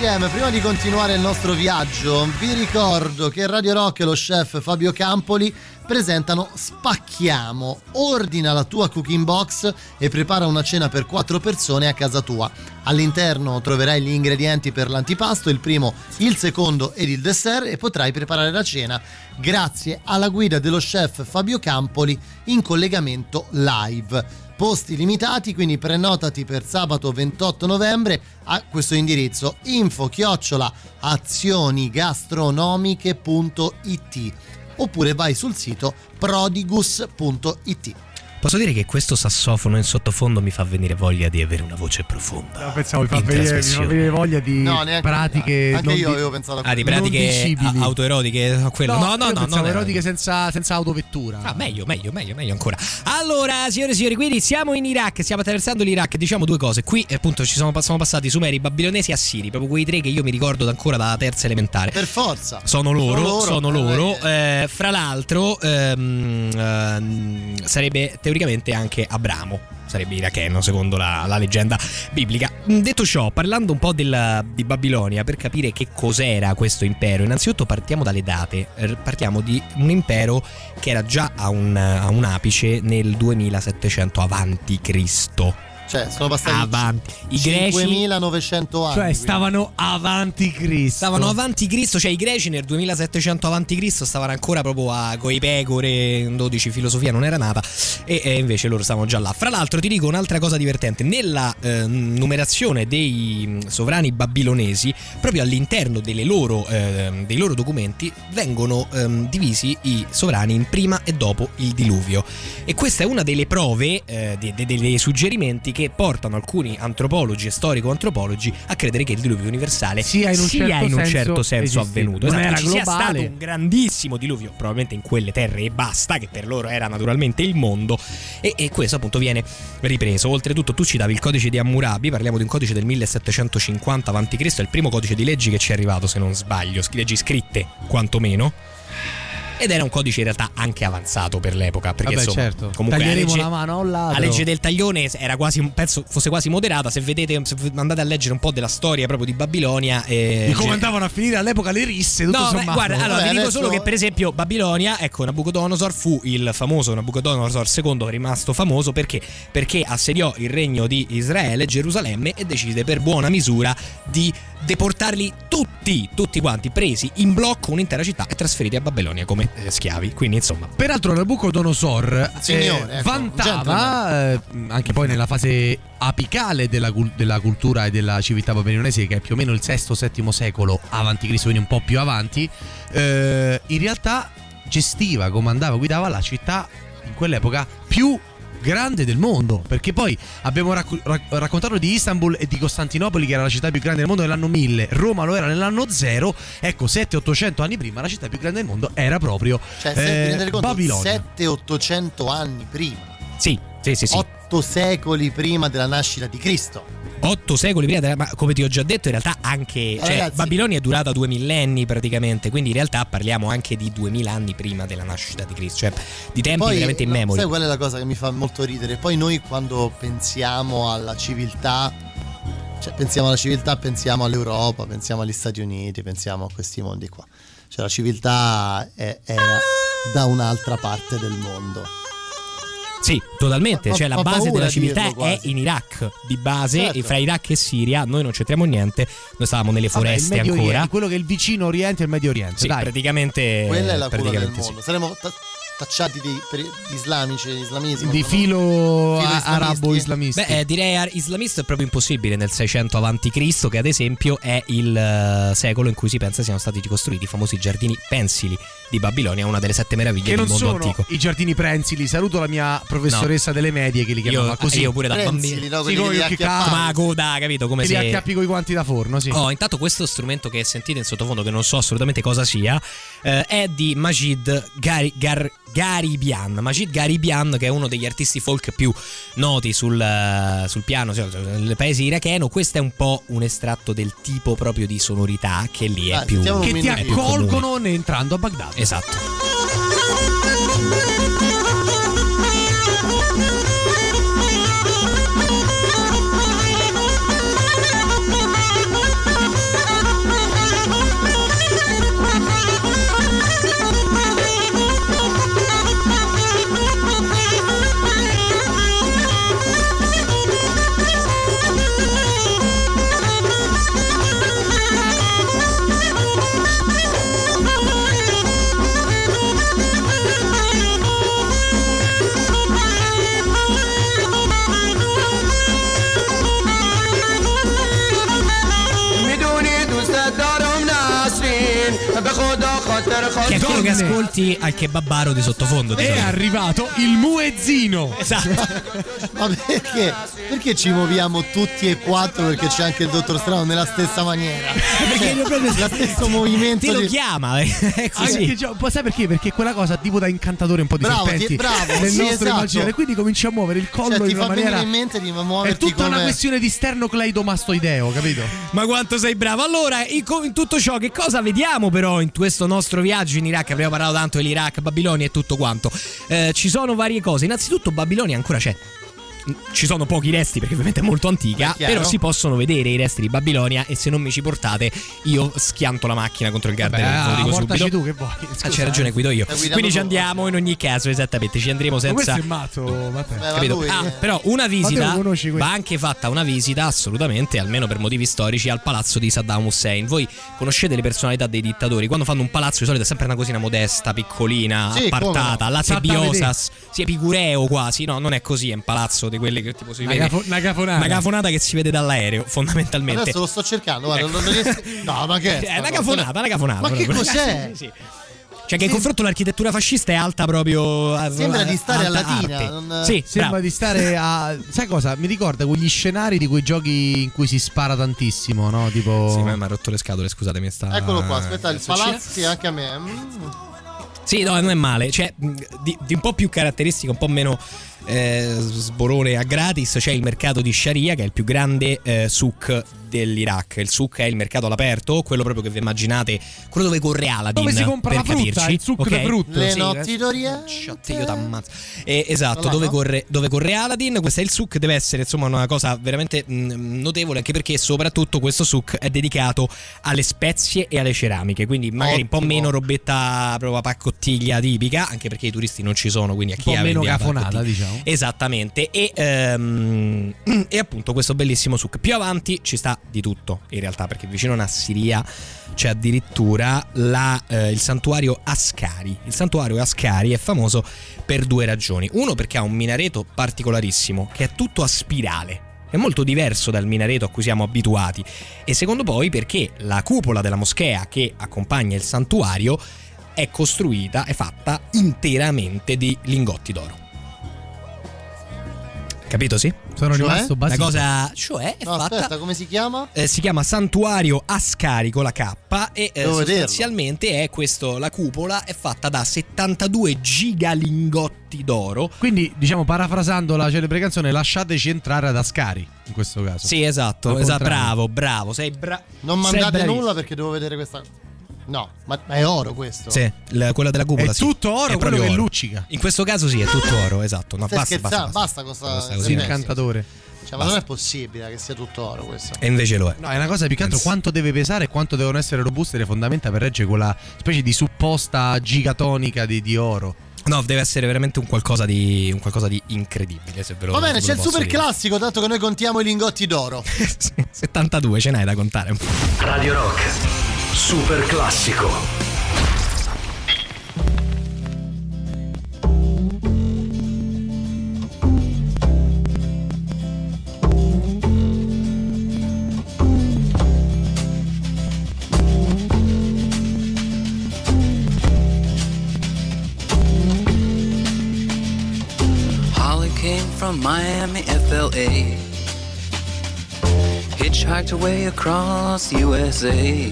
Insieme, prima di continuare il nostro viaggio, vi ricordo che Radio Rock e lo chef Fabio Campoli presentano Spacchiamo. Ordina la tua cooking box e prepara una cena per quattro persone a casa tua. All'interno troverai gli ingredienti per l'antipasto, il primo, il secondo ed il dessert e potrai preparare la cena grazie alla guida dello chef Fabio Campoli in collegamento live posti limitati, quindi prenotati per sabato 28 novembre a questo indirizzo info chiocciola azionigastronomiche.it oppure vai sul sito prodigus.it. Posso dire che questo sassofono in sottofondo mi fa venire voglia di avere una voce profonda. No, pensavo mi fa, venire, mi fa trasmissione. venire voglia di No, neanche- pratiche. anche non io di- avevo pensato a Ah, di pratiche autoerotiche? No, no, no, no. pensavo no, erotiche senza, senza autovettura. Ah, meglio, meglio, meglio, meglio ancora. Allora, signore e signori, quindi siamo in Iraq, stiamo attraversando l'Iraq. Diciamo due cose. Qui, eh, appunto, ci siamo, siamo passati sumeri, babilonesi e assiri, proprio quei tre che io mi ricordo ancora dalla terza elementare. Per forza. Sono loro, sono loro. eh, Eh, fra l'altro, ehm, ehm, sarebbe teoricamente anche Abramo. Sarebbe iracheno, secondo la, la leggenda biblica. Mm, Detto ciò, parlando un po' del- di Babilonia, per capire che cos'era questo impero, innanzitutto partiamo dalle date. Eh, Partiamo di un impero che era già a un, a un apice nel 2700 avanti Cristo. Cioè, sono passati Avanti. I greci 5900 anni. Cioè, quindi. stavano avanti Cristo. Stavano avanti Cristo, cioè i greci nel 2700 avanti Cristo stavano ancora proprio a coi pecore, 12 filosofia non era nata e, e invece loro stavano già là. Fra l'altro ti dico un'altra cosa divertente, nella eh, numerazione dei mm, sovrani babilonesi, proprio all'interno delle loro, eh, dei loro documenti vengono ehm, divisi i sovrani in prima e dopo il diluvio. E questa è una delle prove, eh, de- de- dei suggerimenti che portano alcuni antropologi e storico-antropologi a credere che il diluvio universale Sia in un certo in un senso certo senso esistito. avvenuto. Non Esatto, era ci sia globale. stato un grandissimo diluvio, probabilmente in quelle terre e basta, che per loro era naturalmente il mondo. E, e questo appunto viene ripreso. Oltretutto, tu citavi il codice di Hammurabi, parliamo di un codice del 1750 a.C., è il primo codice di leggi che ci è arrivato, se non sbaglio, leggi scritte quantomeno. Ed era un codice in realtà anche avanzato per l'epoca. Perché Vabbè, insomma, certo. comunque la Taglieremo legge, la mano a un ladro. la legge del taglione era quasi, penso fosse quasi moderata. Se vedete, se andate a leggere un po' della storia proprio di Babilonia. E Di come andavano a finire all'epoca le risse, tutto No, sommato. guarda, allora Vabbè, vi dico adesso- solo che per esempio Babilonia, ecco, Nabucodonosor fu il famoso Nabucodonosor II rimasto famoso perché? Perché assediò il regno di Israele, Gerusalemme e decise per buona misura di deportarli tutti, tutti quanti, presi in blocco un'intera città e trasferiti a Babilonia come eh, schiavi. Quindi insomma, Peraltro Nabucodonosor Signore, eh, ecco, vantava, eh, anche poi nella fase apicale della, della cultura e della civiltà babilonese, che è più o meno il VI-VII secolo avanti Cristo, quindi un po' più avanti, eh, in realtà gestiva, comandava, guidava la città in quell'epoca più grande del mondo perché poi abbiamo racco- rac- raccontato di Istanbul e di Costantinopoli che era la città più grande del mondo nell'anno 1000 Roma lo era nell'anno 0 ecco 7-800 anni prima la città più grande del mondo era proprio Cioè, eh, Babilonia 700-800 anni prima. sì, sì, sì, sì. 8 secoli prima della nascita di Cristo. Otto secoli prima, della- ma come ti ho già detto, in realtà anche. Cioè, ragazzi- Babilonia è durata due millenni praticamente, quindi in realtà parliamo anche di duemila anni prima della nascita di Cristo, cioè di tempi Poi, veramente in memoria. Sai qual è la cosa che mi fa molto ridere? Poi noi quando pensiamo alla civiltà, cioè pensiamo alla civiltà, pensiamo all'Europa, pensiamo agli Stati Uniti, pensiamo a questi mondi qua. Cioè la civiltà è, è da un'altra parte del mondo. Sì, totalmente. Fa- cioè, la fa base paura della civiltà dirlo è in Iraq. Di base, Certo. e fra Iraq e Siria, noi non c'entriamo niente. Noi stavamo nelle Vabbè, foreste Medio ancora. Oriente, quello che è il vicino Oriente e il Medio Oriente Sì, dai praticamente. Quella è la cura del praticamente sì. mondo. Saremo ta- tacciati di per islamici, islamismo. di no? filo Filo a- arabo islamisti. islamisti Beh, eh, direi islamista è proprio impossibile nel 600 avanti Cristo, che ad esempio è il eh, secolo in cui si pensa siano stati ricostruiti i famosi giardini pensili di Babilonia, una delle sette meraviglie che del non mondo sono antico. i giardini prensili saluto la mia professoressa delle medie che li chiamava Io, così io pure da Prensili, bambino. no? Sì, con che. Ma coda, capito? Come che li acchiappi con i guanti da forno sì Oh, intanto questo strumento che sentite in sottofondo, che non so assolutamente cosa sia, eh, è di Majid Gari- Gar- Garibian. Majid Garibian, che è uno degli artisti folk più noti sul, eh, sul piano cioè, nel paese iracheno. Questo è un po' un estratto del tipo proprio di sonorità che lì è Ah, più. che ti accolgono entrando a Baghdad Esatto. Ascolti al kebabaro di sottofondo. di È solito. arrivato il muezzino. Esatto. Ma perché? Perché ci muoviamo tutti e quattro perché c'è anche il dottor Strano nella stessa maniera? Perché io proprio lo stesso movimento Ti lo di- chiama, eh. è così. Anche, cioè, sai perché? Perché quella cosa tipo da incantatore un po' di Bravo, serpenti ti- bravo, nel sì, nostro esatto. immaginario. Quindi cominci a muovere il collo Cioè, in una fa venire maniera. in mente di È tutta una questione di sternocleidomastoideo, capito? Ma quanto sei bravo! Allora, in, in tutto ciò, che cosa vediamo però in questo nostro viaggio in Iraq? Abbiamo parlato tanto dell'Iraq, Babilonia e tutto quanto. Eh, ci sono varie cose. Innanzitutto, Babilonia ancora c'è. Ci sono pochi resti perché ovviamente è molto antica, È però si possono vedere i resti di Babilonia e se non mi ci portate io schianto la macchina contro il Beh, Garden, ve lo dico tu che vuoi. Ah, Scusa, c'hai ragione, guido io. Quindi ci andiamo in ogni caso, esattamente, ci andremo Ma questo senza è matto, Matteo. Ma Capito? Ah, eh, però una visita va anche fatta una visita assolutamente, almeno per motivi storici, al palazzo di Saddam Hussein. Voi conoscete le personalità dei dittatori? Quando fanno un palazzo di solito è sempre una cosina modesta, piccolina, Sì, appartata, la tebiosas, sì, epicureo quasi. No, non è così, è un palazzo di quelli che tipo si Una, vede. una cafonata. Una cafonata che si vede dall'aereo, fondamentalmente. Adesso lo sto cercando, guarda, non riesco... No, ma che è? È sta una cafonata, una cafonata. Ma che cos'è? Sì, sì. Cioè, che in confronto l'architettura fascista è alta proprio. a- Sembra di stare a Latina, non- Sì, Sembra bravo. di stare a. Sai cosa? Mi ricorda quegli scenari di quei giochi in cui si spara tantissimo, no? Tipo. Sì, ma mi ha rotto le scatole, scusatemi. Sta... Eccolo qua, aspetta, il palazzo sì, anche a me. Mm. Sì, no, non è male. Cioè, di, di un po' più caratteristica, un po' meno eh, sborone a gratis, c'è il mercato di Sharia, che è il più grande eh, souk dell'Iraq. Il souk è il mercato all'aperto, quello proprio che vi immaginate, quello dove corre Aladdin. Dove si compra per la frutta, capirci, il succo ok? di frutta. Le Sì, notti d'Oriente. Io t'ammazzo. Eh, esatto, Là, dove, no? corre, dove corre Aladdin. Questo è il souk, deve essere insomma una cosa veramente mh, notevole, anche perché soprattutto questo souk è dedicato alle spezie e alle ceramiche. Quindi magari un po' Ottimo. meno robetta proprio paccottiglia tipica, anche perché i turisti non ci sono, quindi a Un chi po' ha meno vendiamo cafonata, paccottiglia. Diciamo. Esattamente. E, ehm, e appunto questo bellissimo souk. Più avanti ci sta di tutto, in realtà, perché vicino a Nassiria c'è addirittura la, eh, il santuario Ascari. Il santuario Ascari è famoso per due ragioni. Uno perché ha un minareto particolarissimo, che è tutto a spirale. È molto diverso dal minareto a cui siamo abituati. E secondo poi perché la cupola della moschea che accompagna il santuario è costruita, è fatta interamente di lingotti d'oro. Capito sì? Sono Cioè? rimasto La basito. cosa, cioè, è No, fatta aspetta, come si chiama? eh, si chiama Santuario Ascari con la K e eh, Devo vederlo. sostanzialmente è questo la cupola è fatta da 72 gigalingotti d'oro. Quindi, diciamo, parafrasando la celebre canzone, lasciateci entrare ad Ascari. In questo caso. Sì, esatto, esatto, bravo, bravo, sei bravo. Non mandate nulla perché devo vedere questa. No, ma, ma è oro questo. Sì, la- quella della cupola È sì. tutto oro, È quello proprio che oro. luccica. In questo caso sì, è tutto oro, esatto. No, basta, basta, basta. Basta con. Incantatore. Cioè, ma non è possibile che sia tutto oro questo. E invece lo è. No, è una cosa più che altro quanto deve pesare e quanto devono essere robuste le fondamenta per reggere quella specie di supposta gigatonica di, di oro. No, deve essere veramente un qualcosa di, un qualcosa di incredibile. Se ve lo Va bene, ve lo c'è il super dire. classico, tanto che noi contiamo i lingotti d'oro. Sì, 72, ce n'hai da contare. Radio Rock. Super classico. From Miami, FLA. Hitchhiked her way across USA.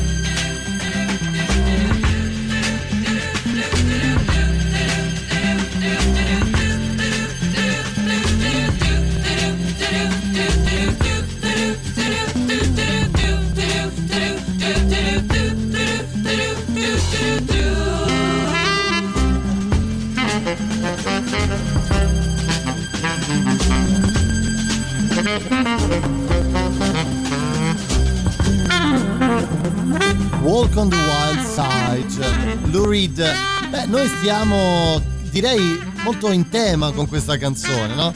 Noi stiamo, direi, molto in tema con questa canzone, no?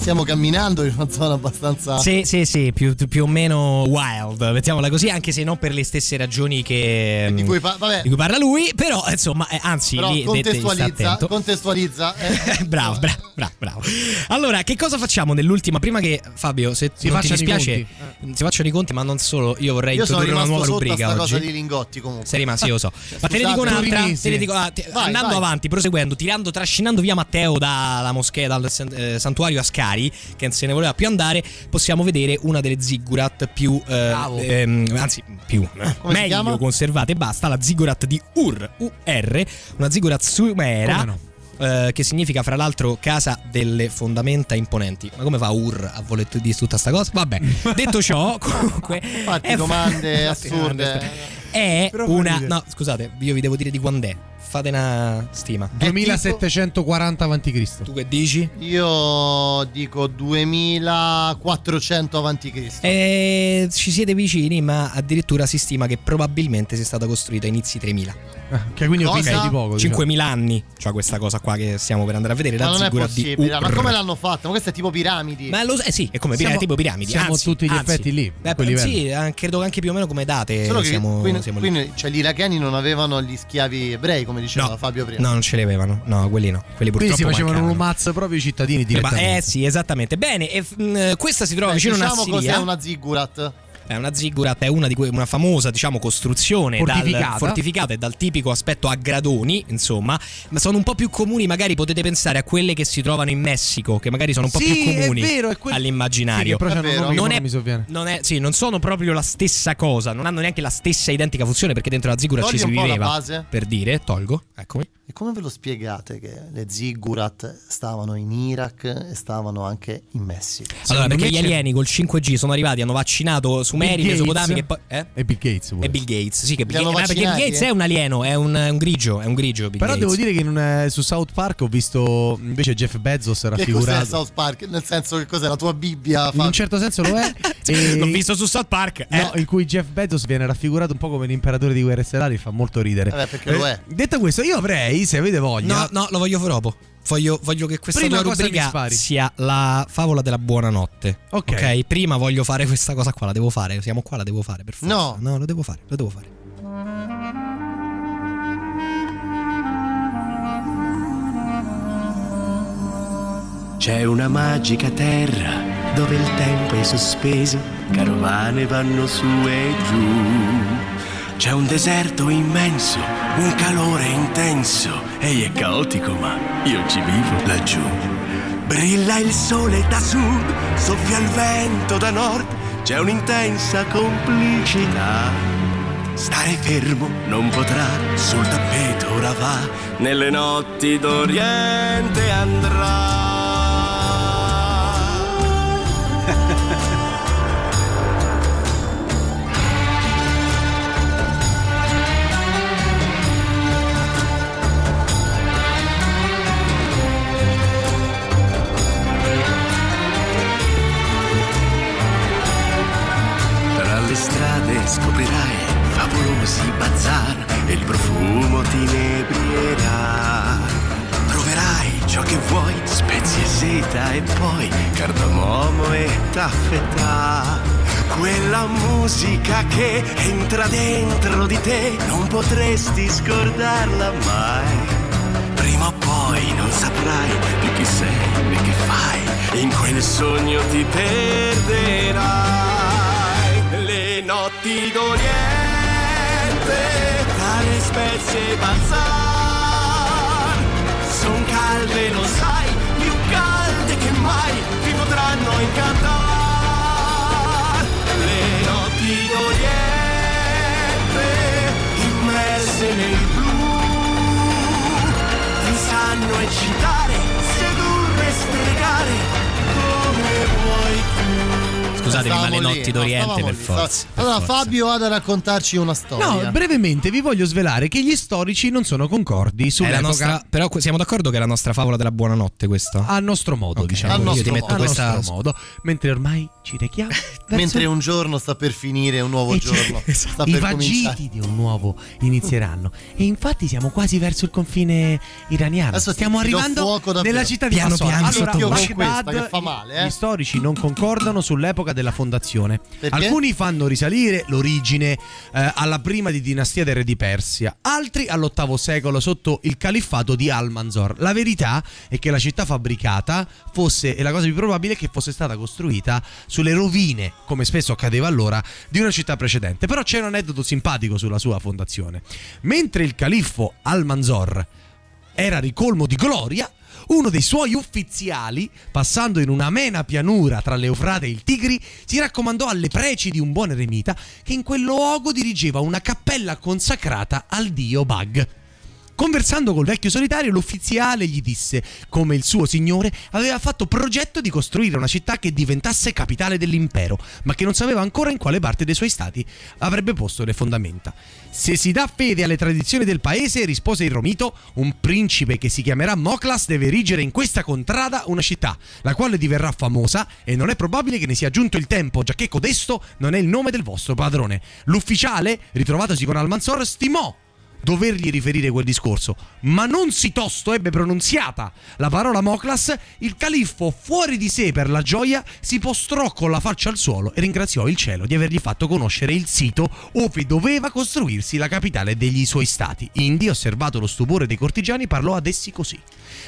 Eh, stiamo camminando in una zona abbastanza. Sì, sì, sì, più, più o meno wild, mettiamola così, anche se non per le stesse ragioni che, Di cui, pa- vabbè, di cui parla lui, però insomma, eh, anzi, però lì contestualizza, contestualizza. eh. bravo, bravo, bravo, bravo. Allora, che cosa facciamo nell'ultima? Prima che Fabio, se Si non ti dispiace, si facciano i conti, ma non solo, io vorrei Io introdurre una nuova sotto a rubrica oggi. cosa di lingotti comunque. Sei rimasto, io lo so. Ma te ne dico un'altra. Te ne dico, ah, te- Vai, andando vai. avanti, proseguendo, tirando, trascinando via Matteo dalla moschea, dal eh, santuario Ascari, che non se ne voleva più andare, possiamo vedere una delle ziggurat più. eh, ehm, anzi, più. Come meglio conservate. Basta, la ziggurat di Ur, UR, una ziggurat sumera. Eh, che significa fra l'altro casa delle fondamenta imponenti. Ma come fa Ur a voler dire tutta sta cosa? Vabbè, detto ciò, comunque. Fatti domande Fatti assurde. È Però fa una. No, scusate, io vi devo dire di quando è. Fate una stima. 2740 a.C. Tu che dici? Io dico 2400 avanti Eh, ci siete vicini, ma addirittura si stima che probabilmente sia stata costruita a inizi 3000. Che quindi ho visto di poco. diciamo. 5000 anni. Cioè questa cosa qua che stiamo per andare a vedere. Ma non è possibile. Ma come l'hanno fatta? Ma queste è tipo piramidi. Ma lo eh sì, è come Siamo- pira- tipo piramidi. siamo anzi, tutti gli anzi. effetti lì, Beh, sì, eh, credo anche più o meno come date. Solo che siamo, qui, siamo lì. qui, cioè, gli iracheni non avevano gli schiavi ebrei, come diceva No, Fabio prima. No, non ce li avevano. No, quelli no. Quelli Quindi purtroppo si facevano un mancavano. mazzo proprio i cittadini Eh, direttamente. Eh sì, esattamente. Bene, e, mh, questa si trova Beh, vicino a diciamo una cos'è Siria. una ziggurat. È una ziggurat, è una, di que- una famosa diciamo, costruzione Fortificata. Dal, fortificata e dal tipico aspetto a gradoni, insomma, ma sono un po' più comuni, magari potete pensare a quelle che si trovano in Messico, che magari sono un po' Sì, più è comuni vero, è quel- all'immaginario. Sì, che però c'hanno È vero. non, è, non è- sì, non sono proprio la stessa cosa, non hanno neanche la stessa identica funzione perché dentro la ziggurat Togli ci si viveva. Per dire, tolgo, eccomi. E come ve lo spiegate che le ziggurat stavano in Iraq e stavano anche in Messico? Allora, perché gli alieni col 5G sono arrivati, hanno vaccinato Sumeri, Bill. Mesopotami e poi. Eh? E Bill Gates pure. E Bill Gates, sì, che hanno ma perché Bill Gates eh? è un alieno, è un, è un grigio, è un grigio. Bill Però Gates. devo dire che in un- su South Park ho visto invece Jeff Bezos Che cos'è raffigurato. South Park? Nel senso che cos'è la tua Bibbia? In Fabio? un certo senso lo è. e- L'ho visto su South Park. eh. No, in cui Jeff Bezos viene raffigurato un po' come l'imperatore di Guerre Stellari, fa molto ridere. Vabbè, perché lo è. Detto questo, io avrei, se avete voglia, No, no, lo voglio dopo. Voglio, voglio che questa Prima rubrica spari. sia la favola della buonanotte. Ok. Prima voglio fare questa cosa qua, la devo fare. Siamo qua, la devo fare per forza. No. No, lo devo fare, lo devo fare. C'è una magica terra dove il tempo è sospeso, carovane vanno su e giù. C'è un deserto immenso, un calore intenso, ehi è caotico ma io ci vivo laggiù. Brilla il sole da sud, soffia il vento da nord, c'è un'intensa complicità. Stare fermo non potrà, sul tappeto ora va, nelle notti d'Oriente andrà. Strade scoprirai favolosi bazar e il profumo ti inebrierà. Troverai ciò che vuoi, spezie e seta e poi cardamomo e taffetà. Quella musica che entra dentro di te, non potresti scordarla mai. Prima o poi non saprai più chi sei né che fai, in quel sogno ti perderai. Notti d'Oriente, tra le spezie balzar, son calde, lo sai, più calde che mai ti potranno incantare. Le notti d'Oriente, immerse nel blu, ti sanno eccitare, sedurre, stregare, vuoi tu. Scusatemi, ma le Stavamo lì, notti no, d'Oriente per forza. stavamo- Allora Fabio ha da raccontarci una storia. No, brevemente vi voglio svelare che gli storici non sono concordi È la sull'epoca nostra, però siamo d'accordo che è la nostra favola della buonanotte questa? a nostro modo, diciamo. Al Io nostro ti metto modo. questa Al nostro modo, mentre ormai ci rechiamo verso Mentre un giorno sta per finire, un nuovo E c'è- giorno sta I per vagiti cominciare. di un nuovo inizieranno. E infatti siamo quasi verso il confine iraniano. Adesso ti- Stiamo ti do arrivando nella città di Piano piano, allora. Baghdad, Questa che fa male, eh. Gli storici non concordano sull'epoca della fondazione. Perché? Alcuni fanno risalire l'origine eh, alla prima di dinastia del re di Persia, altri all'ottavo secolo sotto il califfato di Al-Manzor. La verità è che la città fabbricata fosse, e la cosa più probabile è che fosse stata costruita sulle rovine, come spesso accadeva allora, di una città precedente. Però c'è un aneddoto simpatico sulla sua fondazione. Mentre il califfo Al-Manzor era ricolmo di gloria, uno dei suoi ufficiali, passando in una amena pianura tra l'Eufrate e il Tigri, si raccomandò alle preci di un buon eremita che in quel luogo dirigeva una cappella consacrata al dio Bag. Conversando col vecchio solitario, l'ufficiale gli disse come il suo signore aveva fatto progetto di costruire una città che diventasse capitale dell'impero, ma che non sapeva ancora in quale parte dei suoi stati avrebbe posto le fondamenta. Se si dà fede alle tradizioni del paese, rispose il Romito, un principe che si chiamerà Moklas deve erigere in questa contrada una città, la quale diverrà famosa e non è probabile che ne sia giunto il tempo, giacché codesto non è il nome del vostro padrone. L'ufficiale, ritrovatosi con Almansor, stimò dovergli riferire quel discorso, ma non si tosto ebbe pronunziata la parola Moklas, il califfo, fuori di sé per la gioia, si postrò con la faccia al suolo e ringraziò il cielo di avergli fatto conoscere il sito ove doveva costruirsi la capitale degli suoi stati. Indi, osservato lo stupore dei cortigiani, parlò ad essi così.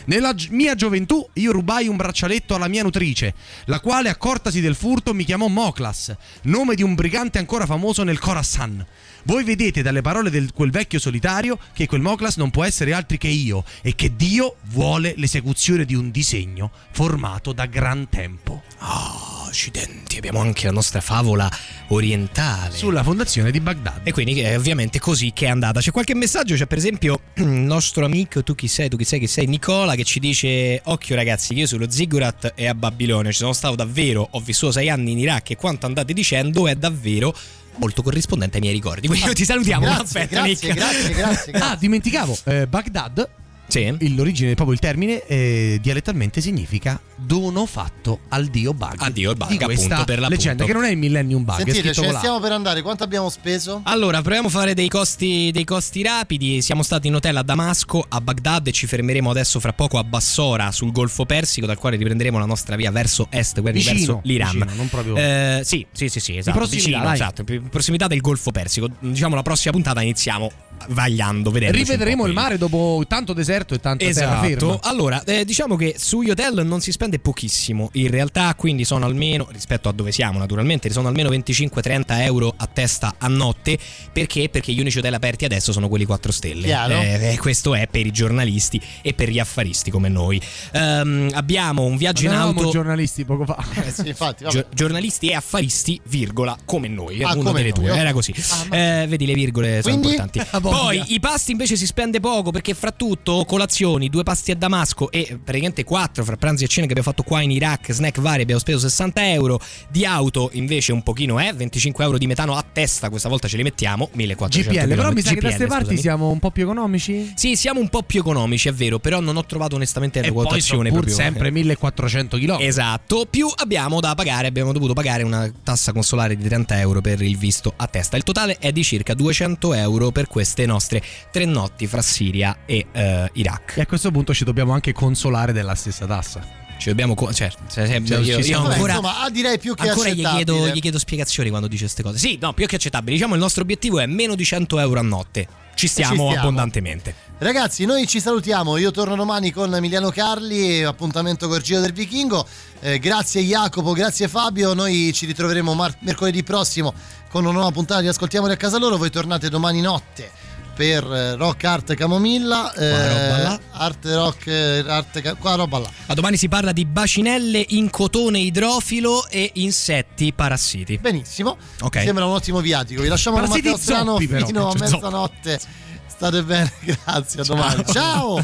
Nella mia gioventù io rubai un braccialetto alla mia nutrice, la quale, accortasi del furto, mi chiamò Moklas, nome di un brigante ancora famoso nel Khorasan. Voi vedete dalle parole di quel vecchio solitario che quel Moklas non può essere altri che io e che Dio vuole l'esecuzione di un disegno formato da gran tempo. Oh, accidenti, abbiamo anche la nostra favola orientale. Sulla fondazione di Baghdad. E quindi è ovviamente così che è andata. C'è qualche messaggio, c'è per esempio il nostro amico, tu chi sei, tu chi sei, chi sei, Nicola, che ci dice, occhio ragazzi, io sullo Ziggurat e a Babilonia ci sono stato davvero, ho vissuto sei anni in Iraq e quanto andate dicendo è davvero molto corrispondente ai miei ricordi. Quindi noi ti salutiamo, Grazie, aspetta grazie, Nick. grazie, grazie, grazie. Ah, dimenticavo, eh, Baghdad Sì. il- l'origine, proprio il termine, eh, dialettalmente significa dono fatto al dio Bug. A dio Bug, Di appunto, per l'appunto. leggenda, che non è il Millennium Bug, Sentite, scritto ce ne la- stiamo per andare. Quanto abbiamo speso? Allora, proviamo a fare dei costi, dei costi rapidi. Siamo stati in hotel a Damasco, a Baghdad e ci fermeremo adesso fra poco a Bassora, sul Golfo Persico, dal quale riprenderemo la nostra via verso est, quindi Vicino, verso l'Iran. vicino, non proprio- Eh, sì, sì, sì, sì, esatto. prossimità, vicino, esatto, in prossimità del Golfo Persico. Diciamo la prossima puntata iniziamo vagliando, vedendo. Rivedremo il mare dopo tanto deserto e tanta terra ferma. Esatto. Allora, eh, diciamo che sugli hotel non si spende pochissimo. In realtà, quindi sono almeno, rispetto a dove siamo, naturalmente, sono almeno 25-30 euro a testa a notte. Perché? Perché gli unici hotel aperti adesso sono quelli 4 stelle. Chiaro. Eh, questo è per i giornalisti e per gli affaristi come noi. Ehm, abbiamo un viaggio in Ma auto. giornalisti poco fa. Eh sì, infatti. Gio- giornalisti e affaristi, virgola, come noi. Ah, una come delle noi, due, ok. era così. Eh, vedi, le virgole sono Quindi? importanti. Poi i pasti invece si spende poco perché, fra tutto, colazioni, due pasti a Damasco e praticamente quattro fra pranzi e cene che abbiamo fatto qua in Iraq, snack vari, abbiamo speso 60 euro. Di auto invece un pochino è 25 euro di metano a testa, questa volta ce li mettiamo 1400 GPL, però mi sa che da queste GPL, parti siamo un po' più economici. Sì, siamo un po' più economici, è vero, però non ho trovato onestamente la quotazione pur proprio. sempre 1400 km. Esatto, più abbiamo da pagare, abbiamo dovuto pagare una tassa consolare di 30 euro per il visto a testa. Il totale è di circa 200 euro per queste nostre tre notti fra Siria e eh, Iraq. E a questo punto ci dobbiamo anche consolare della stessa tassa. Ci dobbiamo. co- Cioè, se- se- Cioè, io, ci io ancora. insomma, ah, direi più che Ancora gli accettabile. chiedo, gli chiedo spiegazioni quando dice queste cose. Sì, no, più che accettabile. Diciamo il nostro obiettivo è meno di 100 euro a notte. Ci stiamo, stiamo. abbondantemente. Ragazzi, noi ci salutiamo. Io torno domani con Emiliano Carli. Appuntamento col Giro del Vichingo. Eh, grazie Jacopo, grazie Fabio. Noi ci ritroveremo mar- mercoledì prossimo con una nuova puntata di Ascoltiamoli a casa loro. Voi tornate domani notte per eh, Rock Art Camomilla. Qua roba là. Art Rock eh, Art Ca- qua roba là. A domani si parla di bacinelle in cotone idrofilo e insetti parassiti. Benissimo. Ok. Mi sembra un ottimo viatico. Vi lasciamo con Parassiti Matteo Strano zoppi, però. fino a Cioè, mezzanotte. State bene, grazie. A domani. Ciao.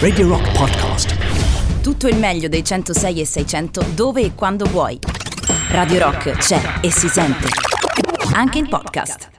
Radio Rock Podcast. Tutto il meglio dei 106 e 600 dove e quando vuoi. Radio Rock c'è e si sente. Anche in podcast.